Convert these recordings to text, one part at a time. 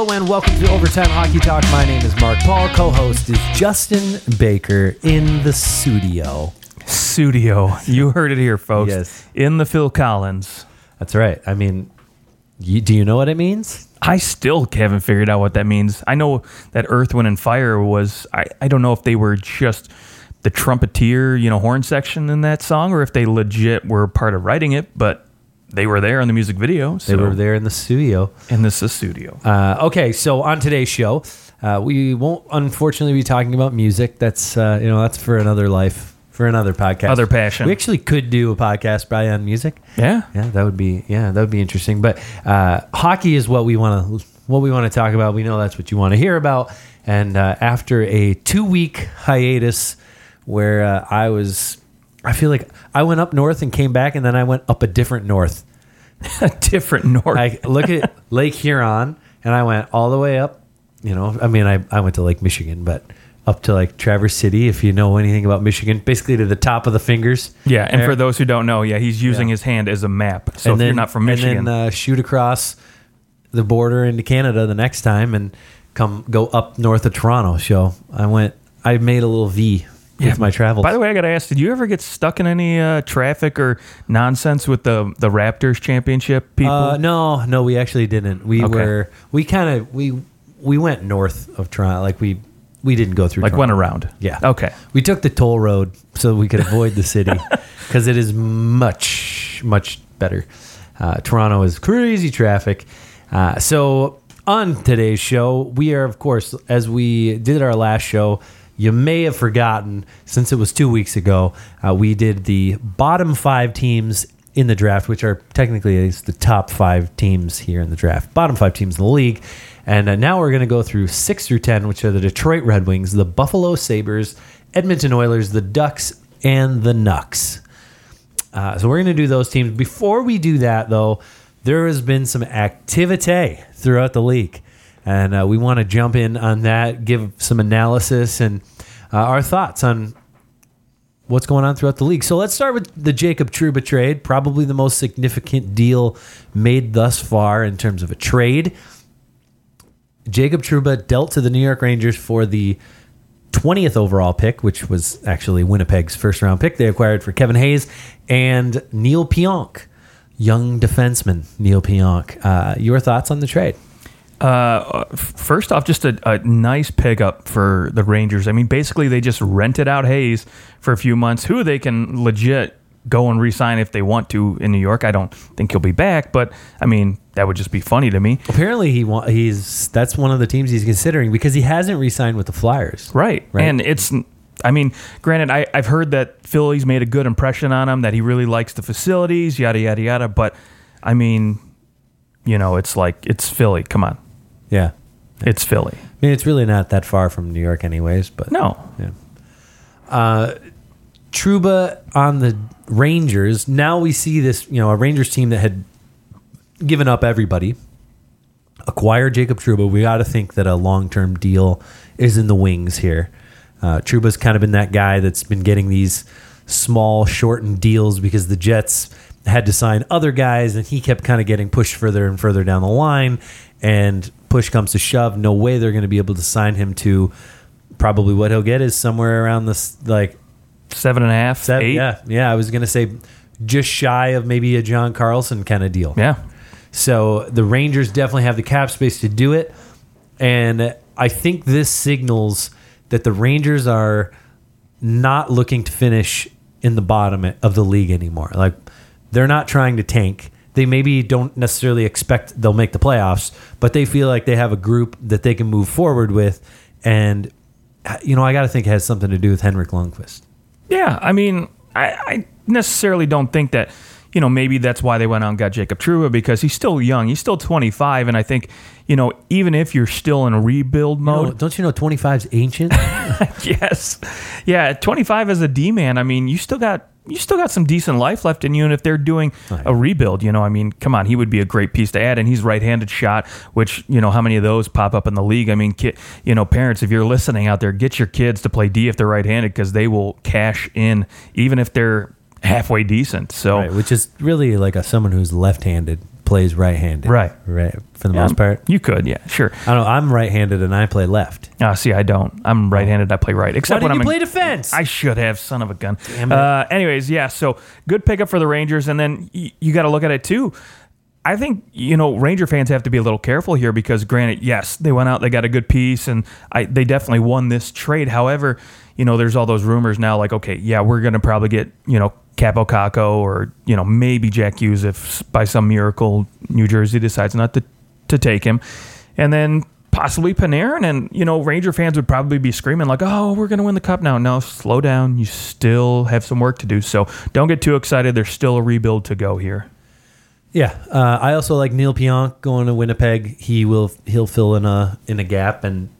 Hello and welcome to Overtime Hockey Talk. My name is Mark Paul. Co-host is Justin Baker in the studio. Studio. You heard it here, folks. Yes. In the Phil Collins. That's right. I mean, you, do you know what it means? I still haven't figured out what that means. I know that Earth, Wind, and Fire was, I, I don't know if they were just the trumpeter, you know, horn section in that song or if they legit were part of writing it, but they were there in the music video. So, They were there in the studio. And this is studio. Uh, okay, so on today's show, uh, we won't unfortunately be talking about music. That's uh, you know that's for another life, for another podcast, Other passion. We actually could do a podcast probably on music. yeah. Yeah, that would be yeah, that would be interesting. But uh, hockey is what we want to what we want to talk about. We know that's what you want to hear about. And uh, after a two week hiatus, where uh, I was, I feel like I went up north and came back, and then I went up a different north. A different north. I look at Lake Huron, and I went all the way up. You know, I mean, I I went to Lake Michigan, but. Up to like Traverse City, if you know anything about Michigan, basically to the top of the fingers. yeah. And there. for those who don't know, yeah, he's using Yeah. his hand as a map. So if you're not from Michigan, and then uh, shoot across the border into Canada the next time, and come go up north of Toronto. So I went. I made a little V with my travels. By the way, I got to ask: Did you ever get stuck in any uh, traffic or nonsense with the the Raptors championship people? uh, no, no, we actually didn't. We Okay. were we kind of we we went north of Toronto. Like we we didn't go through. like Toronto. went around. Yeah. Okay. We took the toll road so we could avoid the city because it is much, much better. Uh, Toronto is crazy traffic. Uh, so, on today's show, we are, of course, as we did our last show, you may have forgotten since it was two weeks ago, uh, we did the bottom five teams in the draft, which are technically the top five teams here in the draft, bottom five teams in the league. And uh, now we're going to go through six through 10, which are the Detroit Red Wings, the Buffalo Sabres, Edmonton Oilers, the Ducks, and the Nucks. Uh, so we're going to do those teams. Before we do that, though, there has been some activity throughout the league. And uh, we want to jump in on that, give some analysis and uh, our thoughts on what's going on throughout the league. So let's start with the Jacob Trouba trade, probably the most significant deal made thus far in terms of a trade. Jacob Trouba dealt to the New York Rangers for the 20th overall pick, which was actually Winnipeg's first round pick. They acquired for Kevin Hayes and Neil Pionk, young defenseman Neil Pionk. Uh, your thoughts on the trade? Uh, first off, just a, a nice pickup for the Rangers. I mean, basically, they just rented out Hayes for a few months, who they can legit go and re-sign if they want to in New York. I don't think he'll be back, but I mean, that would just be funny to me. Apparently, he wa- he's that's one of the teams he's considering because he hasn't re-signed with the Flyers. Right. Right. And it's, I mean, granted, I, I've heard that Philly's made a good impression on him, that he really likes the facilities, yada, yada, yada. But I mean, you know, it's like, it's Philly. Come on. Yeah, It's Philly. I mean it's really not that far from New York, anyways. But No. Yeah. Uh, Trouba on the Rangers. Now we see this, you know, a Rangers team that had given up everybody, acquired Jacob Trouba. We got to think that a long term deal is in the wings here. Uh, Trouba's kind of been that guy that's been getting these small, shortened deals because the Jets had to sign other guys, and he kept kind of getting pushed further and further down the line. And push comes to shove, no way they're going to be able to sign him to probably what he'll get is somewhere around this like Seven and a half, seven, eight. yeah yeah I was gonna say just shy of maybe a John Carlson kind of deal. Yeah. So the Rangers definitely have the cap space to do it, and I think this signals that the Rangers are not looking to finish in the bottom of the league anymore. Like they're not trying to tank. They maybe don't necessarily expect they'll make the playoffs, but they feel like they have a group that they can move forward with. And you know, I got to think it has something to do with Henrik Lundqvist. Yeah, I mean, I, I necessarily don't think that, you know, maybe that's why they went out and got Jacob Trouba because he's still young. He's still 25. And I think, you know, even if you're still in a rebuild mode, don't you know 25 is ancient? yes. Yeah, 25 as a D man, I mean, you still got you still got some decent life left in you. And if they're doing oh, a rebuild, you know, I mean, come on, he would be a great piece to add. And he's right-handed shot, which you know, how many of those pop up in the league? I mean, ki- you know, parents, if you're listening out there, get your kids to play D if they're right-handed because they will cash in, even if they're halfway decent. So right, which is really like a someone who's left-handed plays right-handed. Right. Right. For the Yeah, most part. You could, yeah, sure. I don't know. I'm right-handed and I play left. Ah, see, I don't. I'm right-handed. I play right. Except Why when I'm in- play defense? I should have, son of a gun. Damn it. Uh, anyways, yeah. So good pickup for the Rangers, and then y- you got to look at it too. I think you know Ranger fans have to be a little careful here because, granted, yes, they went out, they got a good piece, and I, they definitely won this trade. However, you know, there's all those rumors now, like, okay, yeah, we're going to probably get you know Kaapo Kakko or you know maybe Jack Hughes if by some miracle New Jersey decides not to to take him, and then possibly Panarin, and you know Ranger fans would probably be screaming like, "Oh, we're going to win the cup now." No, slow down. You still have some work to do, so don't get too excited. There's still a rebuild to go here. Yeah, uh, I also like Neil Pionk going to Winnipeg. He will he'll fill in a in a gap, and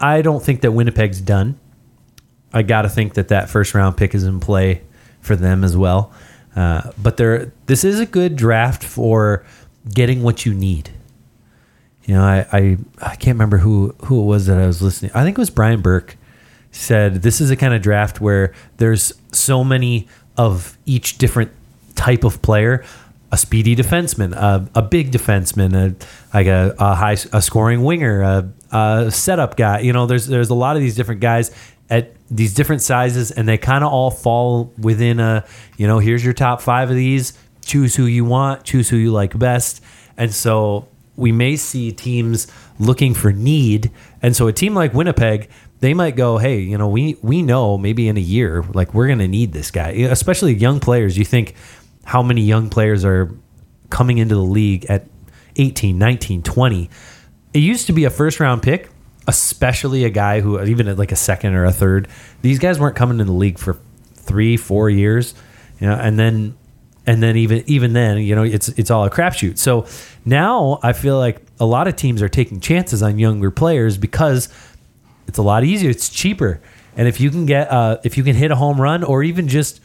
I don't think that Winnipeg's done. I got to think that that first round pick is in play for them as well. Uh, but there, this is a good draft for getting what you need. You know, I, I I can't remember who who it was that I was listening. I think it was Brian Burke said this is a kind of draft where there's so many of each different type of player a speedy defenseman a, a big defenseman a, like a, a high a scoring winger a, a setup guy you know there's there's a lot of these different guys at these different sizes and they kind of all fall within a you know here's your top five of these choose who you want choose who you like best and so we may see teams looking for need. And so a team like Winnipeg, they might go, hey, you know, we we know maybe in a year, like we're going to need this guy, especially young players. You think how many young players are coming into the league at 18, 19, 20. It used to be a first round pick, especially a guy who even at like a second or a third. These guys weren't coming in the league for three, four years, you know, and then and then even even then, you know, it's it's all a crapshoot. So now I feel like a lot of teams are taking chances on younger players because it's a lot easier, it's cheaper, and if you can get uh, if you can hit a home run or even just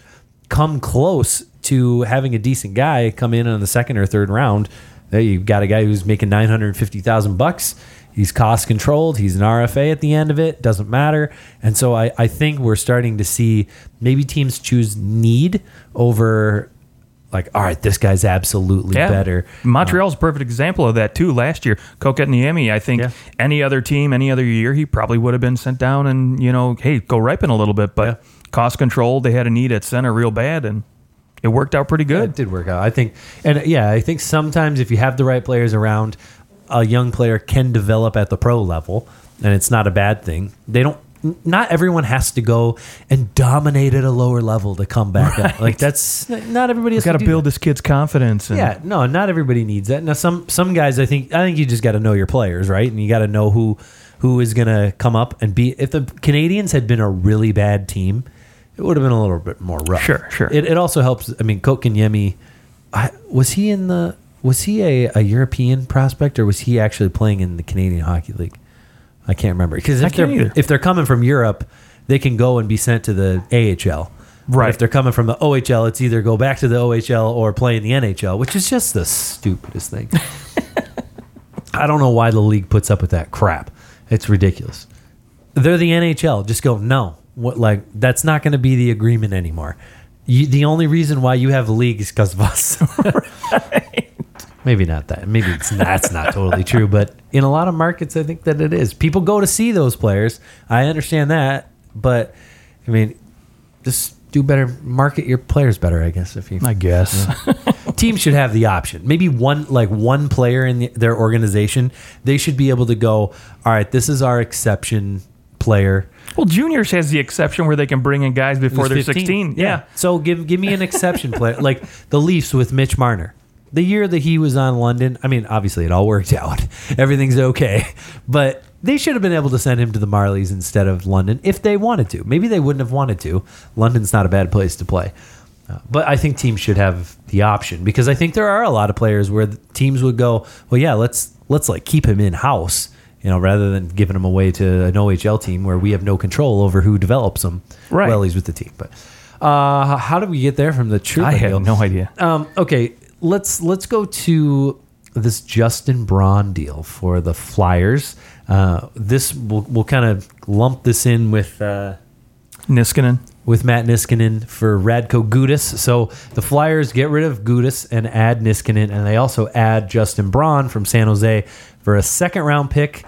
come close to having a decent guy come in on the second or third round, there you've got a guy who's making nine hundred fifty thousand bucks. He's cost controlled. He's an RFA at the end of it. Doesn't matter. And so I, I think we're starting to see maybe teams choose need over like, all right, this guy's absolutely better. Montreal's a perfect example of that too. Last year, Niemi, I think Yeah. any other team, any other year, he probably would have been sent down and you know, hey, go ripen a little bit. But Yeah. cost control, they had a need at center real bad, and it worked out pretty Yeah, good. It did work out. I think, and yeah, I think sometimes if you have the right players around, a young player can develop at the pro level, and it's not a bad thing. They don't. Not everyone has to go and dominate at a lower level to come back up. Like that's not everybody has Got to to do build that. this kid's confidence. And Yeah, no, not everybody needs that. Now, some some guys, I think, I think you just got to know your players, right? And you got to know who who is going to come up and be. If the Canadiens had been a really bad team, it would have been a little bit more rough. Sure, sure. It, it also helps. I mean, Kotkaniemi, I was he in the was he a, a European prospect or was he actually playing in the Canadian Hockey League? I can't remember because if they're either. if they're coming from Europe, they can go and be sent to the AHL. But Right. if they're coming from the OHL, it's either go back to the OHL or play in the NHL, which is just the stupidest thing. I don't know why the league puts up with that crap. It's ridiculous. They're the NHL. Just go no. What like that's not going to be the agreement anymore. You, the only reason why you have a league is because of us. Maybe not that. Maybe it's that's not totally true, but in a lot of markets, I think that it is. People go to see those players. I understand that, but I mean, just do better. Market your players better, I guess. If you I guess. teams should have the option. Maybe one like one player in the, their organization, they should be able to go. All right, this is our exception player. Well, juniors has the exception where they can bring in guys before they're 16. Yeah. So give give me an exception player like the Leafs with Mitch Marner. The year that he was on London, I mean, obviously it all worked out. Everything's okay, but they should have been able to send him to the Marlies instead of London if they wanted to. Maybe they wouldn't have wanted to. London's not a bad place to play. Uh, but I think teams should have the option because I think there are a lot of players where teams would go, well, yeah, let's let's like keep him in house, you know, rather than giving him away to an OHL team where we have no control over who develops him Right. while he's with the team. But uh, how did we get there from the true? I have no idea. Um, okay, let's let's go to this Justin Braun deal for the Flyers. Uh, this we'll, we'll kind of lump this in with. Uh, Niskanen. with Matt Niskanen for Radko Gudas. So the Flyers get rid of Gudas and add Niskanen, and they also add Justin Braun from San Jose for a second round pick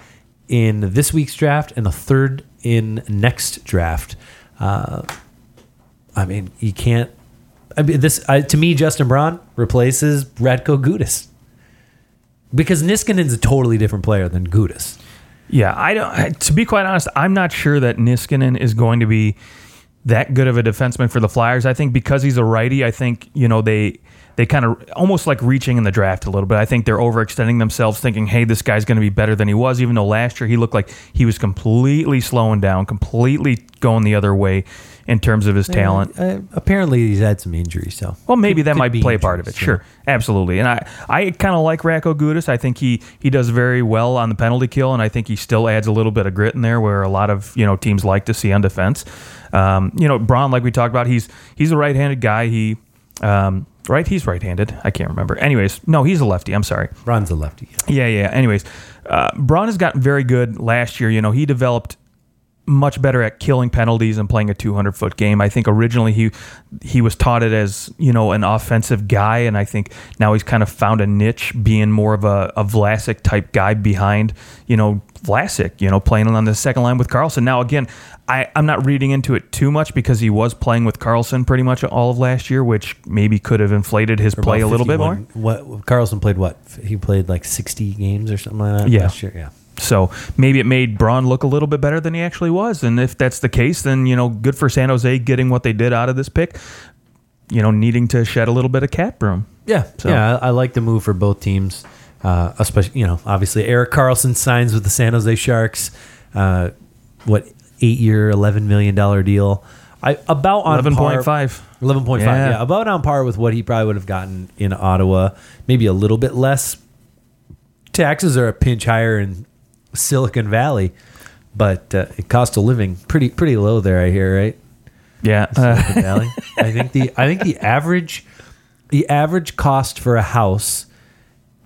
in this week's draft and a third in next draft. Uh, I mean, you can't. I mean, this I, to me, Justin Braun replaces Radko Gudas because Niskanen's a totally different player than Gudas. Yeah, I don't. To be quite honest, I'm not sure that Niskanen is going to be that good of a defenseman for the Flyers. I think because he's a righty, I think you know they they kind of almost like reaching in the draft a little bit. I think they're overextending themselves, thinking, "Hey, this guy's going to be better than he was." Even though last year he looked like he was completely slowing down, completely going the other way in terms of his talent. Uh, apparently, he's had some injuries. So Well, maybe Could- that could might be play a part of it. Sure, absolutely. And I, I kind of like Radko Gudas. I think he he does very well on the penalty kill, and I think he still adds a little bit of grit in there, where a lot of you know teams like to see on defense. Um, you know, Braun, like we talked about, he's he's a right-handed guy. He um, right, he's right-handed. I can't remember. Anyways, no, he's a lefty. I'm sorry. Braun's a lefty. yeah. Yeah, yeah. Anyways, uh, Braun has gotten very good last year. You know, he developed much better at killing penalties and playing a 200 foot game. I think originally he he was taught it as you know an offensive guy, and I think now he's kind of found a niche, being more of a, a Vlasic type guy behind you know Vlasic, you know playing on the second line with Karlsson. Now again, I I'm not reading into it too much because he was playing with Karlsson pretty much all of last year, which maybe could have inflated his play a little bit more. What Karlsson played? What he played like sixty games or something like that. Yeah. last year. Yeah. So maybe it made Braun look a little bit better than he actually was. And if that's the case, then, you know, good for San Jose getting what they did out of this pick, you know, needing to shed a little bit of cap room. Yeah, So- yeah, I, I like the move for both teams. Uh, especially, you know, obviously Erik Karlsson signs with the San Jose Sharks. Uh, what eight year, eleven million dollar deal? I about on Eleven par- point five. Eleven point five. Yeah. Yeah, about on par with what he probably would have gotten in Ottawa. Maybe a little bit less. Taxes are a pinch higher in Silicon Valley, but uh, cost of living pretty pretty low there. I hear right. Yeah. Silicon Valley. I think the I think the average the average cost for a house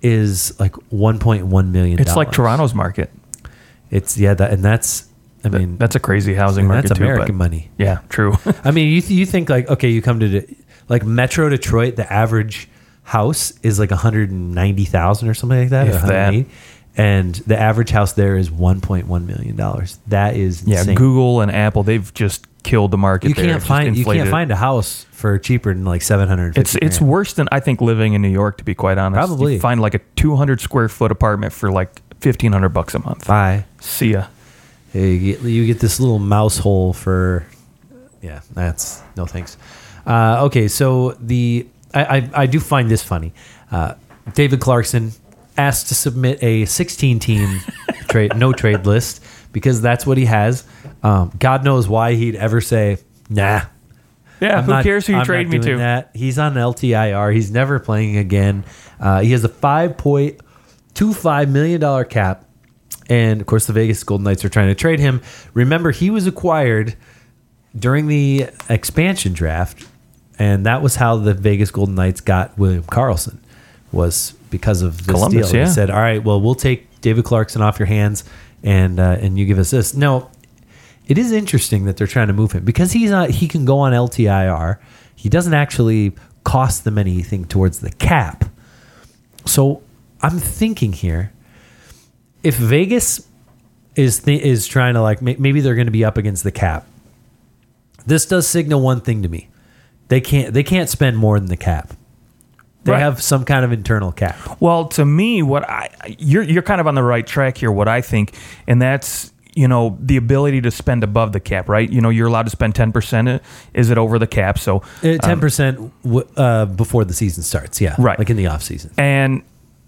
is like 1.1 million. it's like Toronto's market. It's yeah, that and that's I mean That's a crazy housing market that's too. American but- money. Yeah, true. I mean, you th- you think like okay, you come to the, like Metro Detroit, the average house is like 190,000 or something like that, If that. 180. and the average house there is 1.1 million dollars. That is yeah, insane. Google and Apple, they've just killed the market You there. can't Just find you inflated can't find a house for cheaper than like seven hundred. It's it's worse than I think living in New York. To be quite honest, Probably. you find like a 200 square foot apartment for like 1500 bucks a month. Bye. See ya. Hey, you get, you get this little mouse hole for, yeah, that's no thanks. Uh, okay, so the I, I, I do find this funny. Uh, David Clarkson asked to submit a 16 team trade no trade list because that's what he has. Um, God knows why he'd ever say nah. Yeah, I'm who not- cares who you I'm trade me to? That. He's on LTIR. He's never playing again. Uh, he has a five point two five million dollar cap, and of course the Vegas Golden Knights are trying to trade him. Remember, he was acquired during the expansion draft, and that was how the Vegas Golden Knights got William Karlsson. Was because of this Columbus, deal. yeah. They said, "All right, well, we'll take David Clarkson off your hands, and uh, and you give us this." No, it is interesting that they're trying to move him because he's not he can go on LTIR. He doesn't actually cost them anything towards the cap. So I'm thinking here, if Vegas is th- is trying to like maybe they're going to be up against the cap. This does signal one thing to me: they can't they can't spend more than the cap. They Right. have some kind of internal cap. Well, to me, what I you're you're kind of on the right track here. What I think, and that's you know the ability to spend above the cap, right? You know, you're allowed to spend ten percent. Is it over the cap? So Ten percent uh, before the season starts. Yeah, Right. Like in the off season. and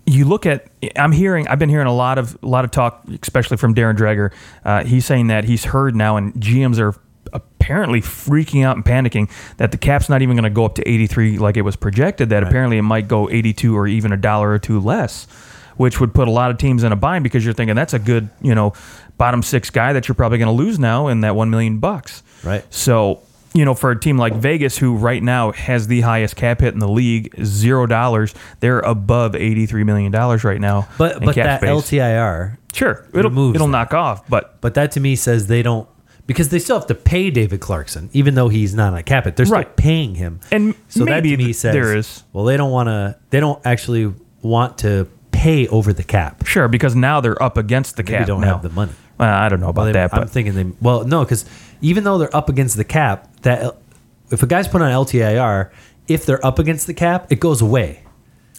you look at i'm hearing i've been hearing a lot of a lot of talk especially from darren dreger uh, he's saying that he's heard now and gms are apparently freaking out and panicking that the cap's not even going to go up to 83 like it was projected that apparently it might go 82 or even a dollar or two less which would put a lot of teams in a bind because you're thinking that's a good you know bottom six guy that you're probably going to lose now in that 1 million bucks Right. so, you know, for a team like Vegas, who right now has the highest cap hit in the league, zero dollars, they're above eighty-three million dollars right now. But but that space. LTIR sure, it'll it'll that. knock off, but But that to me says they don't because they still have to pay David Clarkson, even though he's not on a cap it. They're still Right. paying him, And so that maybe to me th- says there is. Well, they don't want to. They don't actually want to pay over the cap. Sure, because now they're up against the Maybe cap. don't now. have the money. Well, I don't know about Well, they- that, I'm but thinking they. Well, no, because even though they're up against the cap, that if a guy's put on LTIR, if they're up against the cap, it goes away,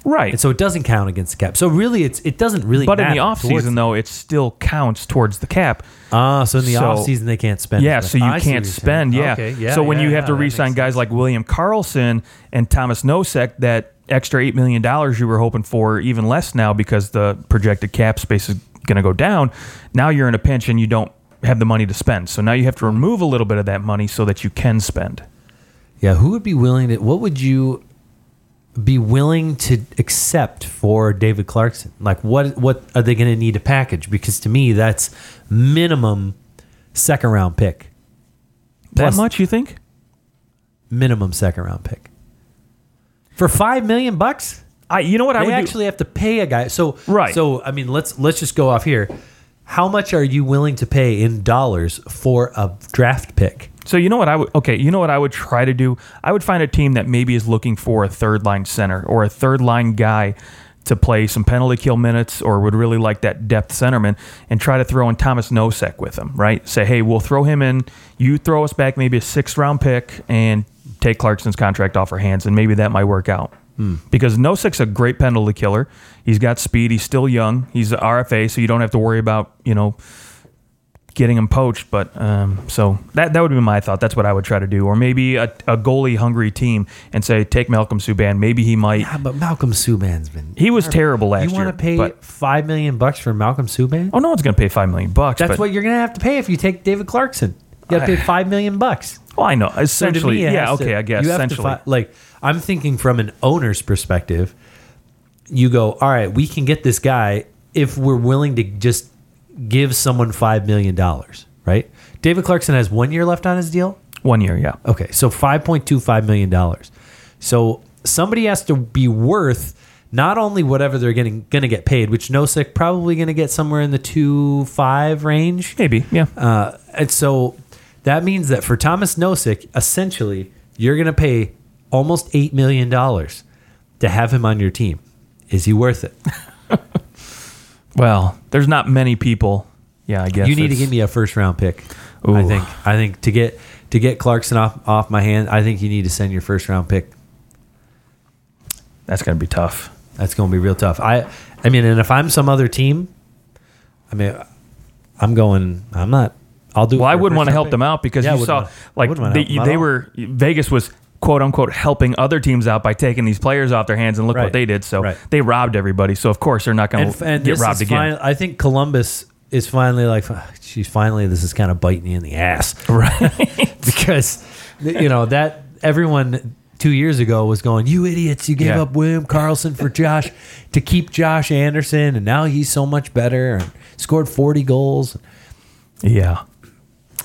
right. and so it doesn't count against the cap. So really, it's it doesn't really. but in the matter off towards- season, though, it still counts towards the cap. Ah, so in the So- off season they can't spend. Yeah, as so you I see can't you're spend. Yeah. Okay, yeah. So when yeah, you yeah, have to that re-sign guys like William Karlsson and Thomas Nosek, that extra eight million dollars you were hoping for, even less now because the projected cap space is going to go down. Now you're in a pinch and you don't have the money to spend. So now you have to remove a little bit of that money so that you can spend. Yeah, who would be willing to? What would you be willing to accept for David Clarkson? Like, what what are they going to need to package? Because to me, that's minimum second round pick. That Plus- much, you think? Minimum second round pick for five million bucks. I, you know what I would actually have to pay a guy. So Right. So I mean, let's let's just go off here. How much are you willing to pay in dollars for a draft pick? So you know what I would? Okay, you know what I would try to do? I would find a team that maybe is looking for a third line center or a third line guy to play some penalty kill minutes or would really like that depth centerman and try to throw in Thomas Nosek with him, right? Say, hey, we'll throw him in. You throw us back maybe a sixth round pick and take Clarkson's contract off our hands, and maybe that might work out. Hmm. Because Nosek's a great penalty killer. He's got speed. He's still young. He's an RFA, so you don't have to worry about you know getting him poached. But um, so that that would be my thought. That's what I would try to do, or maybe a, a goalie hungry team and say take Malcolm Subban. Maybe he might. Yeah, but Malcolm Subban's been. He was terrible last You year. You want to pay but, five million bucks for Malcolm Subban? oh no one's going to pay five million bucks. That's but, what you're gonna have to pay if you take David Clarkson. You got to pay five million bucks. Well, I know. So to Essentially, me, it yeah. has to- Okay, I guess. to Essentially, fi- like I'm thinking from an owner's perspective. You go, all right. We can get this guy if we're willing to just give someone five million dollars, right? David Clarkson has one year left on his deal. one year. Yeah. Okay, so five point two five million dollars. So somebody has to be worth not only whatever they're getting going to get paid, which Nosek probably going to get somewhere in the two five range. Maybe. Yeah. Uh, and so that means that for Thomas Nosek, essentially, you're going to pay almost eight million dollars to have him on your team. Is he worth it? well, there's not many people. Yeah, I guess you need to it's- give me a first round pick. I Ooh. think. I think to get to get Clarkson off off my hand, I think you need to send your first round pick That's going to be tough. That's going to be real tough. I, I mean, and if I'm some other team, I mean, I'm going. I'm not. I'll do. it Well, I for a wouldn't want to round help pick. them out because Yeah, I you wouldn't saw wanna- like wouldn't wanna they, them at they all. were Vegas was quote unquote helping other teams out by taking these players off their hands and look Right. what they did. So Right. they robbed everybody. So of course they're not going to get robbed again. I think Columbus is finally like, ah, she's finally this is kind of biting me in the ass Right. because you know that everyone two years ago was going, "You idiots! You gave Yeah. up William Karlsson for Josh to keep Josh Anderson, and now he's so much better and scored 40 goals." yeah.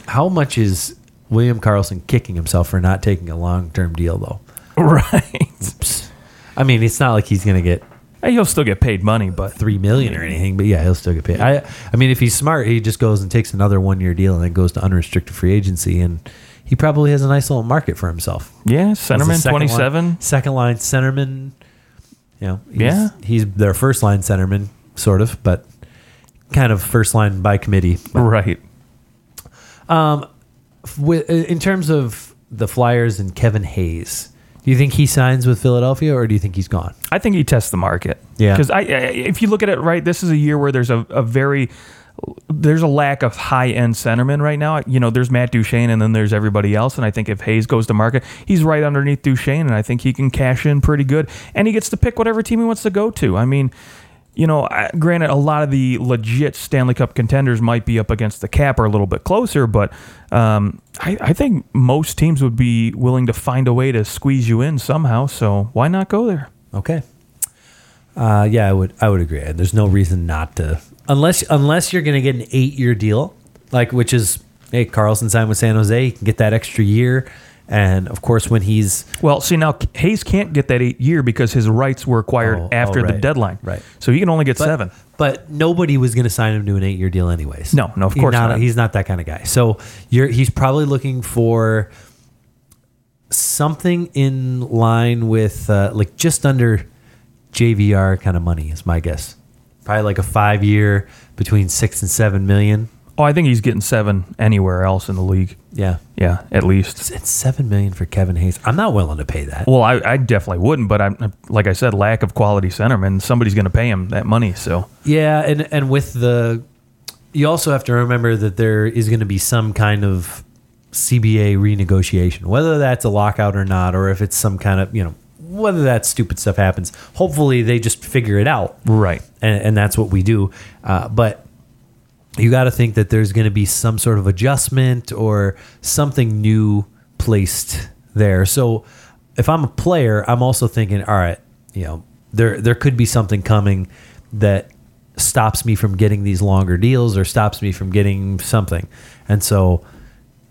How much is William Karlsson kicking himself for not taking a long term deal though? Right. I mean, it's not like he's going to get Hey, He'll still get paid money, but three million or anything, but yeah, he'll still get paid. I, I mean, if he's smart, he just goes and takes another one year deal and then goes to unrestricted free agency, and he probably has a nice little market for himself. yeah, centerman twenty seven. second line centerman. You know, he's, Yeah. he's their first line centerman, sort of, but kind of first line by committee. Right. Um, With, uh, in terms of the Flyers and Kevin Hayes, do you think he signs with Philadelphia or do you think he's gone? I think he tests the market. Yeah. Because I, I, if you look at it right, this is a year where there's a, a very there's a lack of high end centermen right now. You know, there's Matt Duchene and then there's everybody else. And I think if Hayes goes to market, he's right underneath Duchene, and I think he can cash in pretty good. And he gets to pick whatever team he wants to go to. I mean, you know, granted, a lot of the legit Stanley Cup contenders might be up against the cap or a little bit closer, but um, I, I think most teams would be willing to find a way to squeeze you in somehow. So why not go there? Okay. Uh, yeah, I would. I would agree. There's no reason not to, unless unless you're going to get an eight year deal, like which is hey Karlsson signed with San Jose, you can get that extra year, And of course, when he's Well, see now Hayes can't get that eight year because his rights were acquired Oh, after oh, the deadline. Right. So he can only get but, seven. but nobody was going to sign him to an eight-year deal, anyways. No, no, of He's course not. not. He's not that kind of guy. So you're he's probably looking for something in line with uh, like just under JVR kind of money is my guess. Probably like a five-year between six and seven million. Oh, I think he's getting seven anywhere else in the league. Yeah, Yeah, at least. it's seven million for Kevin Hayes. I'm not willing to pay that. Well, I, I definitely wouldn't, but I'm like I said, lack of quality centerman. Somebody's going to pay him that money. So Yeah, and and with the, you also have to remember that there is going to be some kind of CBA renegotiation, whether that's a lockout or not, or if it's some kind of you know whether that stupid stuff happens. Hopefully, they just figure it out, right. and, and that's what we do. Uh, but you got to think that there's going to be some sort of adjustment or something new placed there. So if I'm a player, I'm also thinking, all right, you know, there there could be something coming that stops me from getting these longer deals or stops me from getting something. And so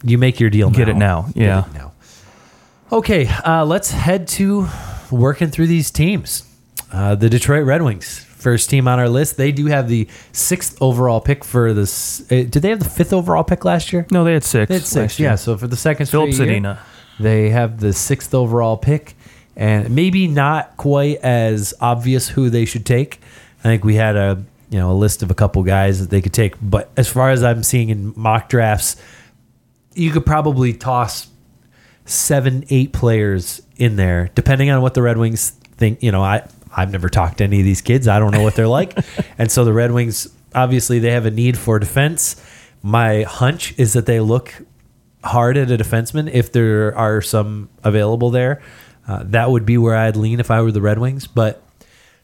you make your deal now. Get now. it now, yeah. it now. Okay, uh, let's head to working through these teams. Uh, the Detroit Red Wings, first team on our list. They do have the sixth overall pick for this. Uh, did they have the fifth overall pick last year? No, they had six. They had six. Yeah. So for the second Filip Zadina. they have the sixth overall pick, and maybe not quite as obvious who they should take. I think we had a you know a list of a couple guys that they could take, but as far as I'm seeing in mock drafts, you could probably toss seven, eight players in there, depending on what the Red Wings think. You know, I I've never talked to any of these kids. I don't know what they're like, and so the Red Wings obviously they have a need for defense. My hunch is that they look hard at a defenseman if there are some available there. Uh, that would be where I'd lean if I were the Red Wings, but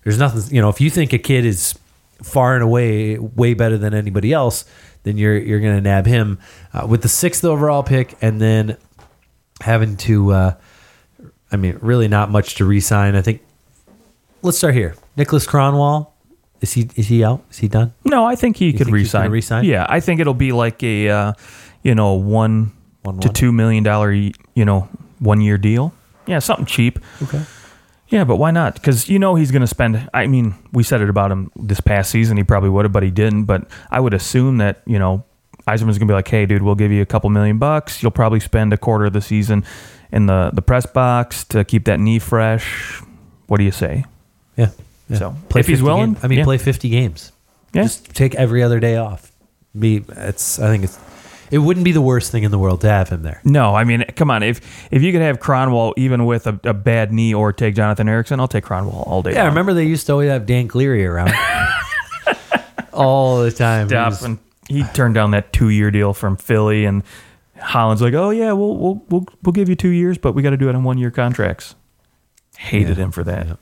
there's nothing. You know, if you think a kid is far and away way better than anybody else, then you're you're going to nab him uh, with the sixth overall pick, and then having to. Uh, I mean, really not much to re-sign. I think. Let's start here. Nicholas Kronwall, is he is he out? Is he done? No, I think he could think he's gonna resign. re-sign? Yeah, I think it'll be like a, uh, you know, one, One to one? two million dollar, you know, one year deal. Yeah, something cheap. Okay. Yeah, but why not? Because you know he's going to spend. I mean, we said it about him this past season. He probably would have, but he didn't. But I would assume that you know Yzerman's going to be like, "Hey, dude, we'll give you a couple million bucks. You'll probably spend a quarter of the season in the the press box to keep that knee fresh." What do you say? Yeah. yeah. So, if he's willing, games. I mean, yeah. play 50 games. Yeah. Just take every other day off. Be it's. I think it's. It wouldn't be the worst thing in the world to have him there. No, I mean, come on. If if you could have Kronwall even with a, a bad knee, or take Jonathan Ericsson, I'll take Kronwall all day. Yeah, I remember they used to always have Dan Cleary around all the time. He was- he turned down that two year deal from Philly, and Holland's like, "Oh yeah, we'll we'll we'll, we'll give you two years, but we got to do it on one year contracts." Hated him for that.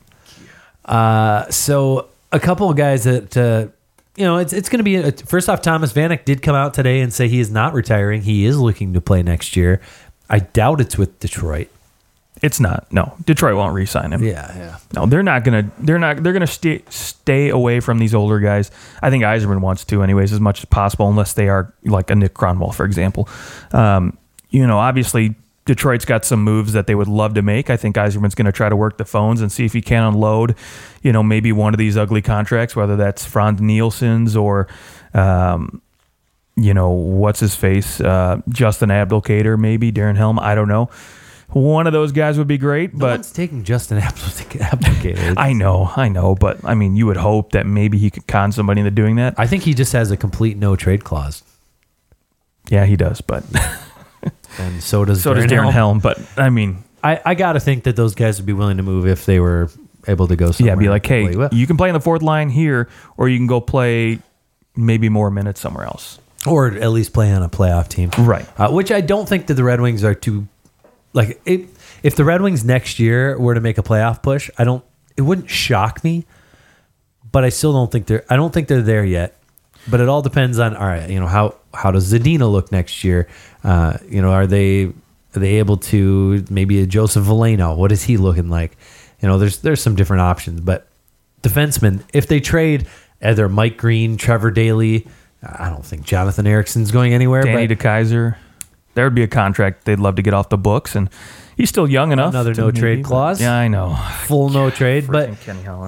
Uh, so a couple of guys that uh, you know, it's it's going to be a, first off. Thomas Vanek did come out today and say he is not retiring. He is looking to play next year. I doubt it's with Detroit. It's not. No, Detroit won't re-sign him. Yeah, yeah. No, they're not gonna. They're not. They're gonna stay stay away from these older guys. I think Yzerman wants to, anyways, as much as possible, unless they are like a Nick Kronwall, for example. Um, you know, obviously Detroit's got some moves that they would love to make. I think Yzerman's going to try to work the phones and see if he can unload, you know, maybe one of these ugly contracts, whether that's Frans Nielsen's or, um, you know, what's his face, uh, Justin Abdelkader, maybe Darren Helm. I don't know. One of those guys would be great, No but taking Justin Applicator. I know, I know, but I mean, you would hope that maybe he could con somebody into doing that. I think he just has a complete no trade clause, Yeah, he does, but and so does so does Darren Helm. But I mean, I, I got to think that those guys would be willing to move if they were able to go somewhere. yeah, be like, hey, Play well. you can play in the fourth line here, or you can go play maybe more minutes somewhere else. or at least play on a playoff team, Right. Uh, which I don't think that the Red Wings are too like. It, if the Red Wings next year were to make a playoff push, I don't. It wouldn't shock me, but I still don't think they're. I don't think they're there yet. But it all depends on all right. You know how how does Zadina look next year? Uh, you know, are they are they able to maybe a Joseph Veleno? What is he looking like? You know, there's there's some different options, but defensemen, if they trade either Mike Green, Trevor Daly, I don't think Jonathan Ericsson's going anywhere. Danny but DeKeyser. There would be a contract they'd love to get off the books, and he's still young enough. Another no trade clause? Yeah, I know. full no trade. But.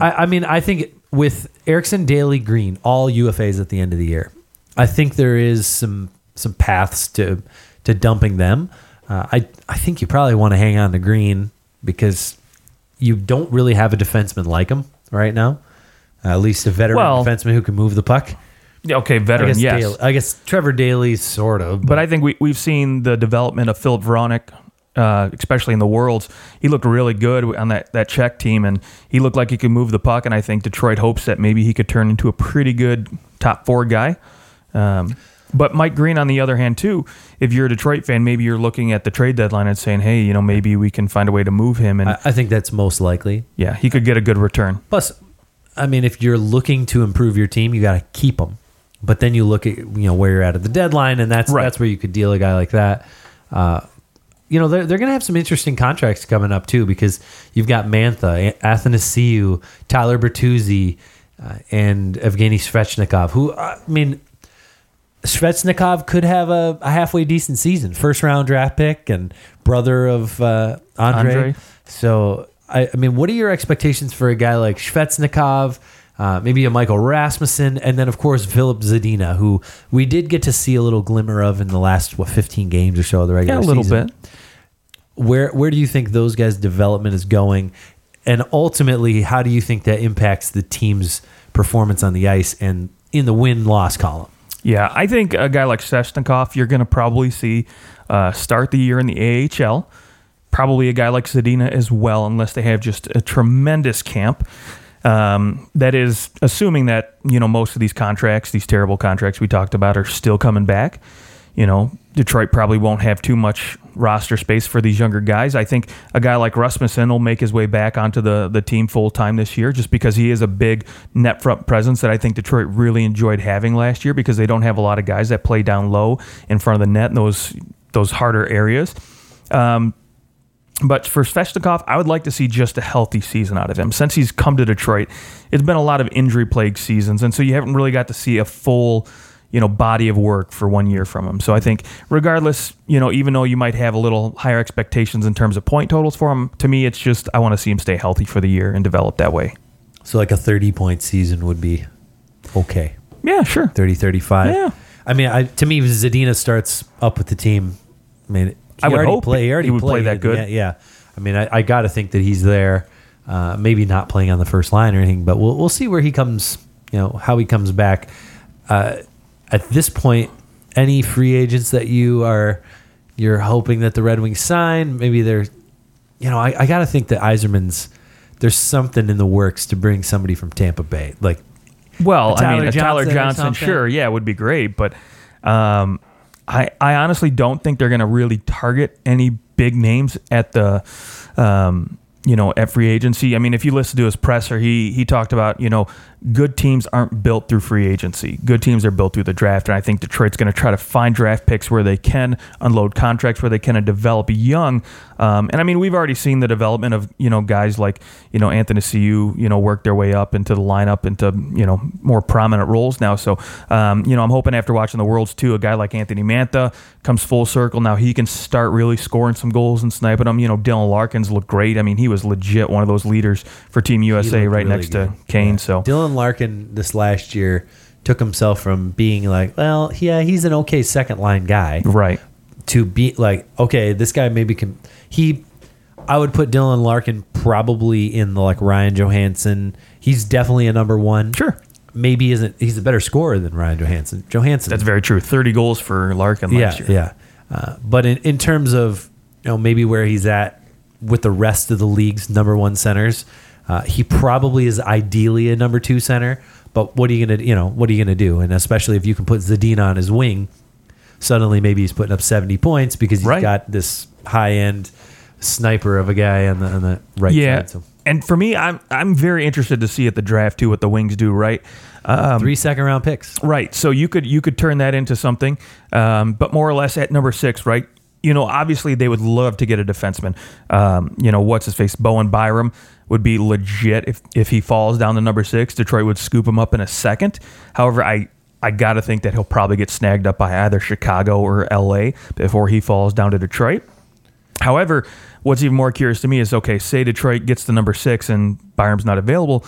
I, I mean, I think with Ericsson, Daly, Green, all UFAs at the end of the year, I think there is some some paths to to dumping them. Uh, I I think you probably want to hang on to Green because you don't really have a defenseman like him right now. Uh, at least a veteran Well- defenseman who can move the puck. Yeah, okay, I veteran, guess, yes. Daly, I guess Trevor Daly sort of, But I think we, we've seen the development of Filip Hronek, uh, especially in the Worlds. He looked really good on that, that Czech team, and he looked like he could move the puck. And I think Detroit hopes that maybe he could turn into a pretty good top four guy. Um, but Mike Green, on the other hand, too, if you're a Detroit fan, maybe you're looking at the trade deadline and saying, hey, you know, maybe we can find a way to move him. And I, I think that's most likely. yeah, he could get a good return. Plus, I mean, if you're looking to improve your team, you got to keep them. But then you look at you know where you're at at the deadline, and that's Right. that's where you could deal a guy like that. Uh, you know, they're, they're going to have some interesting contracts coming up too because you've got Mantha, Athanasiu, Tyler Bertuzzi, uh, and Evgeny Svechnikov. Who I mean, Svechnikov could have a, a halfway decent season, first round draft pick and brother of uh, Andre. Andre. So, I, I mean, what are your expectations for a guy like Svechnikov, uh, maybe a Michael Rasmussen, and then, of course, Filip Zadina, who we did get to see a little glimmer of in the last, what, 15 games or so of the regular season? Yeah, a little season. bit. Where, where do you think those guys' development is going? And ultimately, how do you think that impacts the team's performance on the ice and in the win loss column? Yeah, I think a guy like Svechnikov, you're going to probably see uh, start the year in the AHL. Probably a guy like Zadina as well, unless they have just a tremendous camp. Um, that is assuming that you know most of these contracts, these terrible contracts we talked about, are still coming back. You know, Detroit probably won't have too much roster space for these younger guys. I think a guy like Rasmussen will make his way back onto the, the team full time this year just because he is a big net front presence that I think Detroit really enjoyed having last year because they don't have a lot of guys that play down low in front of the net in those those harder areas. Um, but for Svechnikov, I would like to see just a healthy season out of him. Since he's come to Detroit, it's been a lot of injury plagued seasons, and so you haven't really got to see a full, you know, body of work for one year from him. So I think, regardless, you know, even though you might have a little higher expectations in terms of point totals for him, to me, it's just I want to see him stay healthy for the year and develop that way. So, like a 30 point season would be okay. Yeah, sure. 30 35. Yeah. I mean, I, to me, Zadina starts up with the team. I mean, he I would already hope play, he already he would play that good. Yeah, yeah. I mean, I, I got to think that he's there. Uh, maybe not playing on the first line or anything, but we'll we'll see where he comes. You know how he comes back. Uh, at this point, any free agents that you are you're hoping that the Red Wings sign, maybe they're, you know, I, I got to think that Yzerman's there's something in the works to bring somebody from Tampa Bay, like Well, I mean, a Tyler Johnson Johnson, sure, yeah, would be great, but um, I I honestly don't think they're going to really target any big names at the um, you know at free agency. I mean, if you listen to his presser, he he talked about you know good teams aren't built through free agency. Good teams are built through the draft, and I think Detroit's going to try to find draft picks where they can unload contracts where they can and develop young. Um, and I mean, we've already seen the development of you know guys like you know Athanasiu, you know, work their way up into the lineup into you know more prominent roles now. So um, you know, I'm hoping after watching the Worlds too, a guy like Anthony Mantha comes full circle. Now he can start really scoring some goals and sniping them. You know, Dylan Larkins looked great. I mean, he was legit one of those leaders for Team USA right really next good. to Kane. Yeah. So Dylan Larkin this last year took himself from being like, well, yeah, he's an okay second line guy right. to be like, okay, this guy maybe can he I would put Dylan Larkin probably in the like Ryan Johansen. He's definitely a number one. Sure. Maybe isn't he's a better scorer than Ryan Johansen. Johansen That's very true. 30 goals for Larkin yeah, last year. yeah. Uh, but in, in terms of you know maybe where he's at with the rest of the league's number one centers, uh, he probably is ideally a number two center. But what are you gonna you know what are you gonna do? And especially if you can put Zadina on his wing, suddenly maybe he's putting up seventy points because he's Right. got this high end sniper of a guy on the on the right Yeah. side. So And for me, I'm I'm very interested to see at the draft too what the Wings do. Right. Um, three second round picks. Right. So you could you could turn that into something, um, but more or less at number six, right? You know, obviously they would love to get a defenseman. Um, you know, what's his face? Bowen Byram would be legit if if he falls down to number six. Detroit would scoop him up in a second. However, I I got to think that he'll probably get snagged up by either Chicago or LA before he falls down to Detroit. However, what's even more curious to me is okay, say Detroit gets the number six and Byram's not available.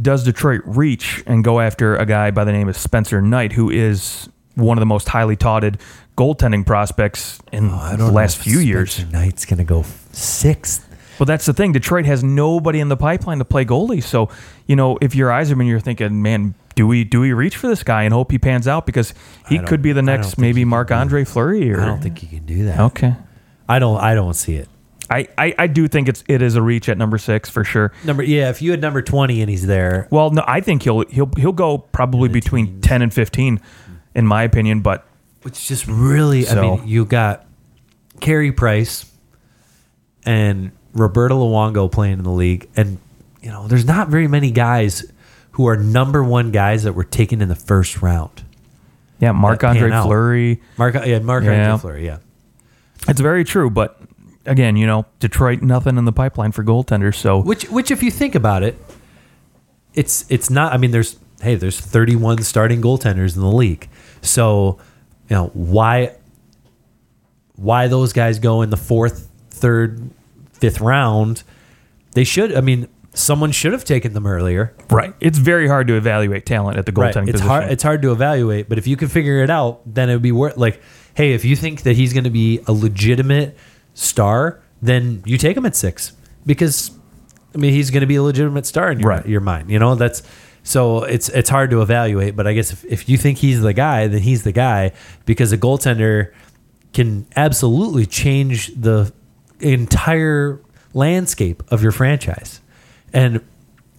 Does Detroit reach and go after a guy by the name of Spencer Knight, who is one of the most highly touted goaltending prospects in oh, I the last know if few years? Spencer Knight's going to go sixth. Well, that's the thing. Detroit has nobody in the pipeline to play goalie. So, you know, if you're Yzerman, you're thinking, man, do we do we reach for this guy and hope he pans out because he could be the next maybe he Marc Andre Fleury or I don't think you can do that. okay. I don't. I don't see it. I, I, I do think it's it is a reach at number six for sure. Number yeah. If you had number twenty and he's there, Well, no, I think he'll he'll he'll go probably between ten and fifteen, in my opinion. But which just really, I mean, you got Carey Price and Roberto Luongo playing in the league, and you know, there's not very many guys who are number one guys that were taken in the first round. yeah, Marc Andre. Fleury, Mark, yeah, Mark Yeah. Andre Fleury, yeah. it's very true. But again, you know, Detroit nothing in the pipeline for goaltenders. So Which, which, if you think about it, it's it's not. I mean, there's hey, there's 31 starting goaltenders in the league, so you know why why those guys go in the fourth, third, fifth round. They should. I mean, someone should have taken them earlier. right, it's very hard to evaluate talent at the Right. goaltending It's position. hard. It's hard to evaluate, but if you can figure it out, then it would be worth. Like, hey, if you think that he's going to be a legitimate star, then you take him at six because, I mean, he's going to be a legitimate star in your, Right. your mind. You know, that's so it's it's hard to evaluate. But I guess if, if you think he's the guy, then he's the guy because a goaltender can absolutely change the entire landscape of your franchise. And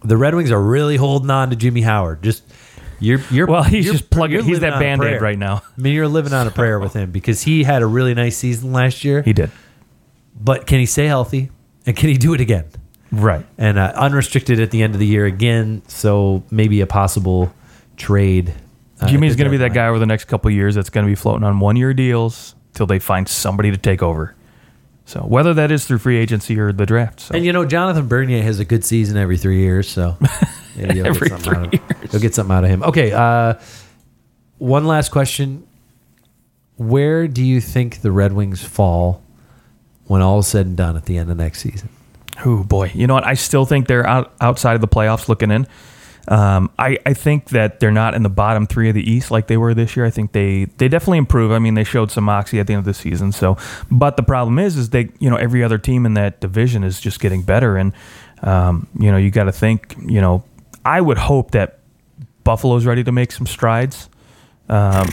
the Red Wings are really holding on to Jimmy Howard. Just you're you're Well, he's you're- just plugging- he's that on Band-Aid right now. I mean, you're living on a prayer with him because he had a really nice season last year. he did But can he stay healthy? And can he do it again? Right. And uh, unrestricted at the end of the year again. So maybe a possible trade. uh, Jimmy's at the going to be that guy over the next couple of years that's going to be floating on one year deals till they find somebody to take over. So whether that is through free agency or the draft. So. And you know, Jonathan Bernier has a good season every three years, so maybe you'll, Every get something out three of, you'll get something out of him. Okay, uh, one last question: Where do you think the Red Wings fall when all is said and done at the end of next season? Oh boy, you know what? I still think they're out, outside of the playoffs looking in. Um, I, I think that they're not in the bottom three of the East like they were this year. I think they they definitely improve. I mean, they showed some moxie at the end of the season. So, but the problem is, is they you know every other team in that division is just getting better, and um, you know you got to think. You know, I would hope that Buffalo's ready to make some strides. Um,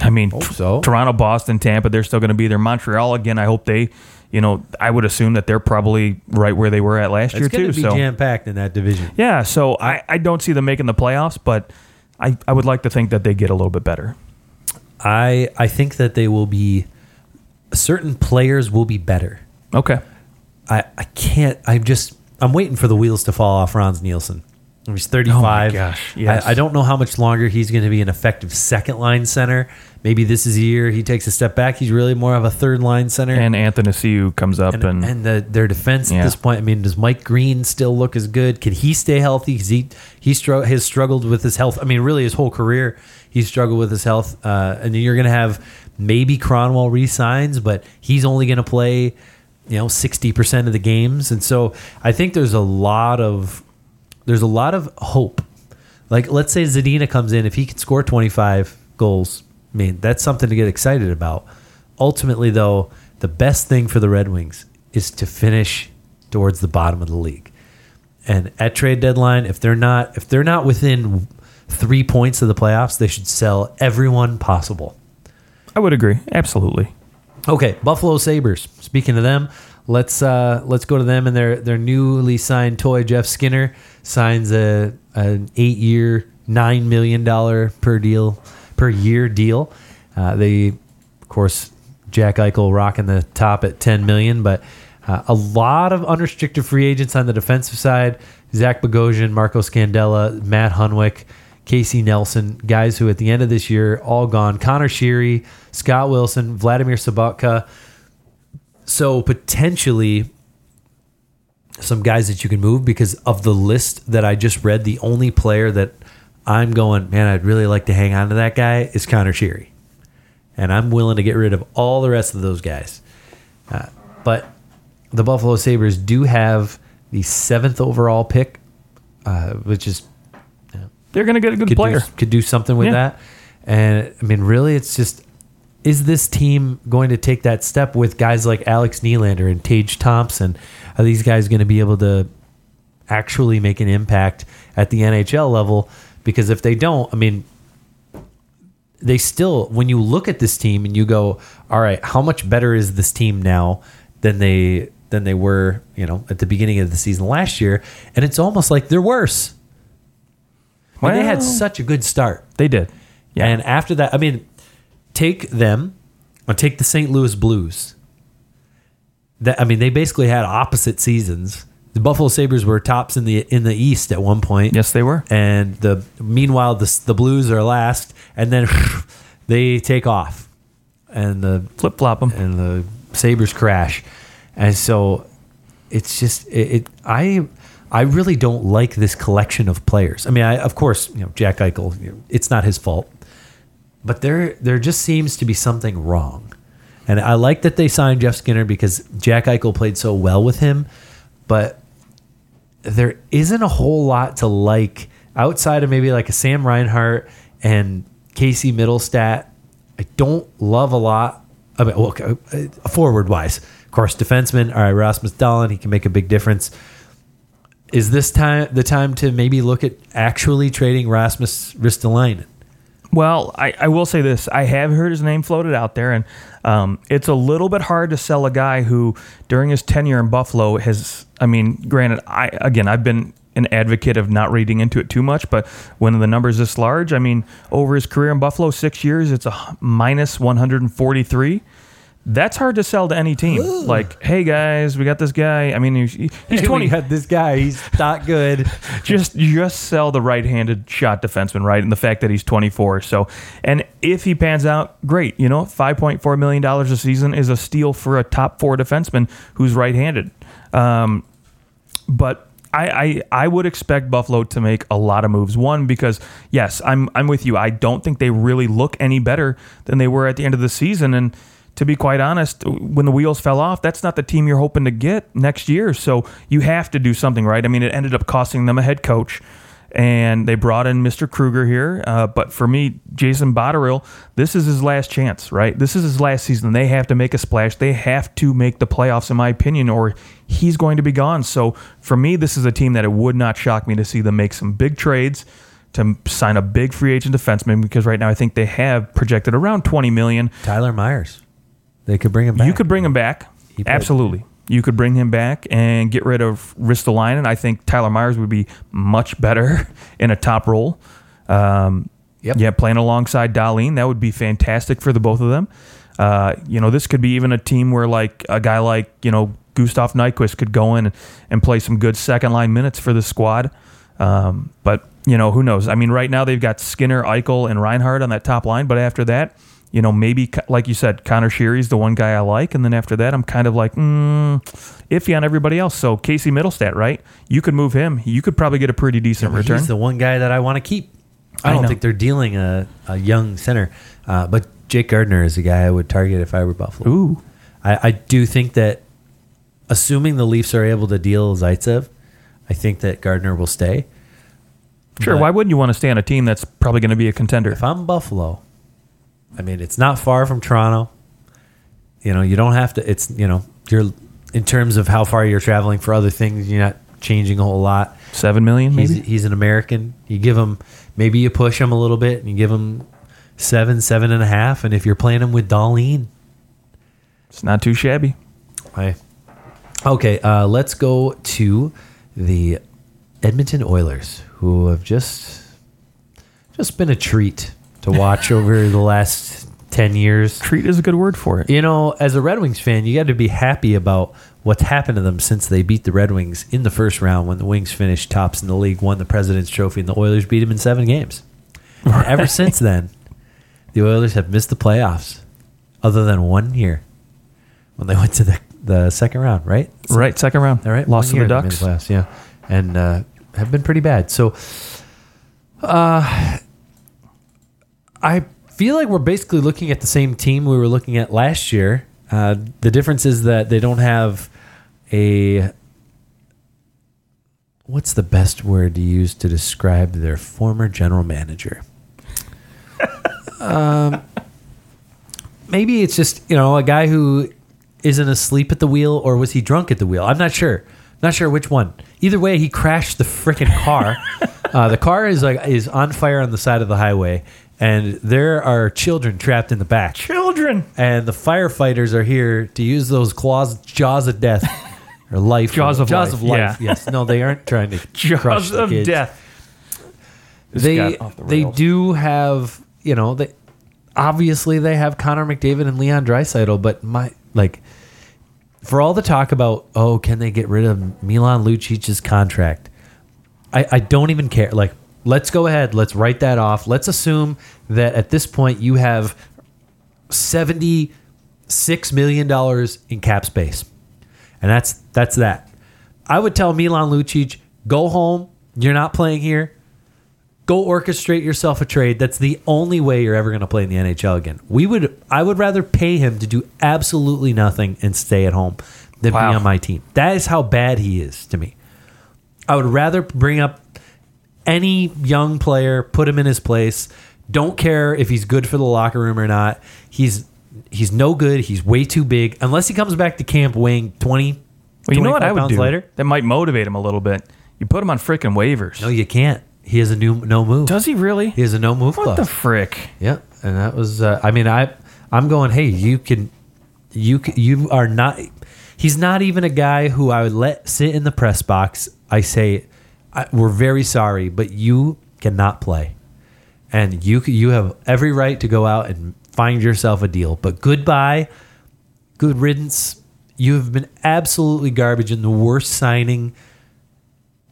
I mean, so. Toronto, Boston, Tampa, they're still going to be there. Montreal again. I hope they, you know, I would assume that they're probably right where they were at last year It's going too. to be So jam packed in that division. yeah, so I, I don't see them making the playoffs, but I, I would like to think that they get a little bit better. I I think that they will be certain players will be better. Okay. I, I can't. I'm just. I'm waiting for the wheels to fall off Frans Nielsen. He's 35. Oh gosh, yes. I, I don't know how much longer he's going to be an effective second line center. Maybe this is a year he takes a step back. He's really more of a third line center. And Athanasiu comes up and, and, and the, their defense Yeah. at this point. I mean, does Mike Green still look as good? Can he stay healthy? he he str- has struggled with his health. I mean, really, his whole career he struggled with his health. Uh, and then you're going to have maybe Kronwall resigns, but he's only going to play you know sixty percent of the games. And so I think there's a lot of there's a lot of hope. Like let's say Zadina comes in, if he can score 25 goals, I mean that's something to get excited about. Ultimately, though, the best thing for the Red Wings is to finish towards the bottom of the league. And at trade deadline, if they're not if they're not within three points of the playoffs, they should sell everyone possible. I would agree. Absolutely. Okay, Buffalo Sabres. Speaking of them, let's uh, let's go to them and their their newly signed toy Jeff Skinner signs a an eight year nine million dollar per deal per year deal. Uh, they of course Jack Eichel rocking the top at ten million, but uh, a lot of unrestricted free agents on the defensive side: Zach Bogosian, Marco Scandella, Matt Hunwick. Casey Nelson, guys who at the end of this year all gone. Connor Sheary, Scott Wilson, Vladimir Sobotka. So potentially some guys that you can move because of the list that I just read, the only player that I'm going, man, I'd really like to hang on to that guy is Connor Sheary. And I'm willing to get rid of all the rest of those guys. Uh, but the Buffalo Sabres do have the seventh overall pick, uh, which is They're going to get a good player. do, could do something with Yeah. that. And I mean, really, it's just is this team going to take that step with guys like Alex Nylander and Tage Thompson? Are these guys going to be able to actually make an impact at the NHL level? Because if they don't, I mean, they still, when you look at this team and you go, all right, how much better is this team now than they than they were, you know, at the beginning of the season last year? And it's almost like they're worse. And they had such a good start. They did. Yeah. And after that, I mean, take them or take the St. Louis Blues. That I mean, they basically had opposite seasons. The Buffalo Sabres were tops in the in the East at one point. yes, they were. And the meanwhile, the the Blues are last, and then they take off, and the Flip flop them. and the Sabres crash. And so it's just it, it I I really don't like this collection of players. I mean, I of course, you know, Jack Eichel, you know, it's not his fault. But there there just seems to be something wrong. And I like that they signed Jeff Skinner because Jack Eichel played so well with him, but there isn't a whole lot to like outside of maybe like a Sam Reinhart and Casey Mittelstadt. I don't love a lot. I mean, well, uh, forward wise, of course, defenseman. All right, Rasmus Dahlin, he can make a big difference. Is this time the time to maybe look at actually trading Rasmus Ristolainen? Well, I, I will say this. I have heard his name floated out there, and um, it's a little bit hard to sell a guy who, during his tenure in Buffalo, has. I mean, granted, I again, I've been an advocate of not reading into it too much, but when the numbers this large, I mean, over his career in Buffalo, six years, it's a minus 143. That's hard to sell to any team. Like, hey guys, we got this guy. I mean, he's, he's 20. got this guy. He's not good. just just sell the right-handed shot defenseman, right? And the fact that he's 24. So, and if he pans out, great. You know, 5.4 million dollars a season is a steal for a top four defenseman who's right-handed. Um, but I, I I would expect Buffalo to make a lot of moves. One because yes, I'm I'm with you. I don't think they really look any better than they were at the end of the season. And to be quite honest, when the wheels fell off, that's not the team you're hoping to get next year. So you have to do something right. I mean, it ended up costing them a head coach. And they brought in Mr. Krueger here. Uh, but for me, Jason Botterill, this is his last chance, right? This is his last season. They have to make a splash. They have to make the playoffs, in my opinion, or he's going to be gone. So for me, this is a team that it would not shock me to see them make some big trades to sign a big free agent defenseman because right now I think they have projected around 20 million. Tyler Myers. They could bring him back. You could bring him back. Absolutely. You could bring him back and get rid of Ristolainen. I think Tyler Myers would be much better in a top role. Um, Yep. Yeah, playing alongside Dahlin, that would be fantastic for the both of them. Uh, you know, this could be even a team where like a guy like you know Gustav Nyquist could go in and play some good second line minutes for the squad. Um, but you know, who knows? I mean, right now they've got Skinner, Eichel, and Reinhart on that top line. But after that, you know, maybe like you said, Connor Sheary's the one guy I like, and then after that, I'm kind of like mm, iffy on everybody else. So Casey Mittelstadt, right? You could move him. You could probably get a pretty decent return. He's the one guy that I want to keep. I I don't know. think they're dealing a, a young center, uh, but Jake Gardiner is a guy I would target if I were Buffalo. Ooh, I, I do think that, assuming the Leafs are able to deal Zaitsev, I think that Gardner will stay. sure. But- Why wouldn't you want to stay on a team that's probably going to be a contender? If I'm Buffalo, I mean, it's not far from Toronto. You know, you don't have to. It's you know, you're in terms of how far you're traveling for other things. You're not changing a whole lot. Seven million, maybe. He's, he's an American. You give him maybe you push him a little bit and you give him seven, seven and a half. And if you're playing him with Dahlin, It's not too shabby. I okay. Uh, let's go to the Edmonton Oilers, who have just just been a treat to watch over the last ten years. Treat is a good word for it. You know, as a Red Wings fan, you got to be happy about what's happened to them since they beat the Red Wings in the first round when the Wings finished tops in the league, won the President's Trophy, and the Oilers beat them in seven games. And ever since then, the Oilers have missed the playoffs, other than one year when they went to the, the second round, right? Right, second round. All right, lost to the Ducks. playoffs, yeah, and uh, have been pretty bad. So I feel like we're basically looking at the same team we were looking at last year. Uh, the difference is that they don't have a. What's the best word to use to describe their former general manager? um, maybe it's just you know a guy who isn't asleep at the wheel, or was he drunk at the wheel? I'm not sure. Not sure which one. Either way, he crashed the freaking car. uh, the car is like is on fire on the side of the highway, and there are children trapped in the back. Children. And the firefighters are here to use those claws, jaws of death, or life, Jaws of jaws life, of life. yeah. Yes, no, they aren't trying to crush Jaws the of kids. death. This They got off the they rails. do have you know they obviously they have Connor McDavid and Leon Draisaitl, but my like for all the talk about oh can they get rid of Milan Lucic's contract, I I don't even care. Like let's go ahead, let's write that off. Let's assume that at this point you have seventy six million dollars in cap space, and that's that's that. I would tell Milan Lucic, go home. You're not playing here. Go orchestrate yourself a trade. That's the only way you're ever going to play in the NHL again. We would, I would rather pay him to do absolutely nothing and stay at home than Wow. be on my team. That is how bad he is to me. I would rather bring up any young player, put him in his place. Don't care if he's good for the locker room or not. He's he's no good. He's way too big. Unless he comes back to camp weighing 20, Well, you know what I would do? Later. That might motivate him a little bit. You put him on freaking waivers. No, you can't. He has a new no move. Does he really? He has a no move what clause. the frick? Yeah, and that was. Uh, I mean, I I'm going. Hey, you can, you can, you are not. He's not even a guy who I would let sit in the press box. I say, I, we're very sorry, but you cannot play, and you you have every right to go out and find yourself a deal. But goodbye, good riddance. You have been absolutely garbage and the worst signing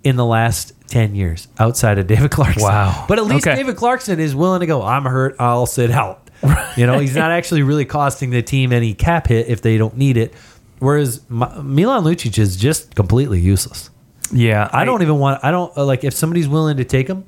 in the last 10 years outside of David Clarkson. Wow. But at least Okay. David Clarkson is willing to go, I'm hurt, I'll sit out. You know, he's not actually really costing the team any cap hit if they don't need it. Whereas Milan Lucic is just completely useless. Yeah, I don't even want, I don't, uh, like, if somebody's willing to take him,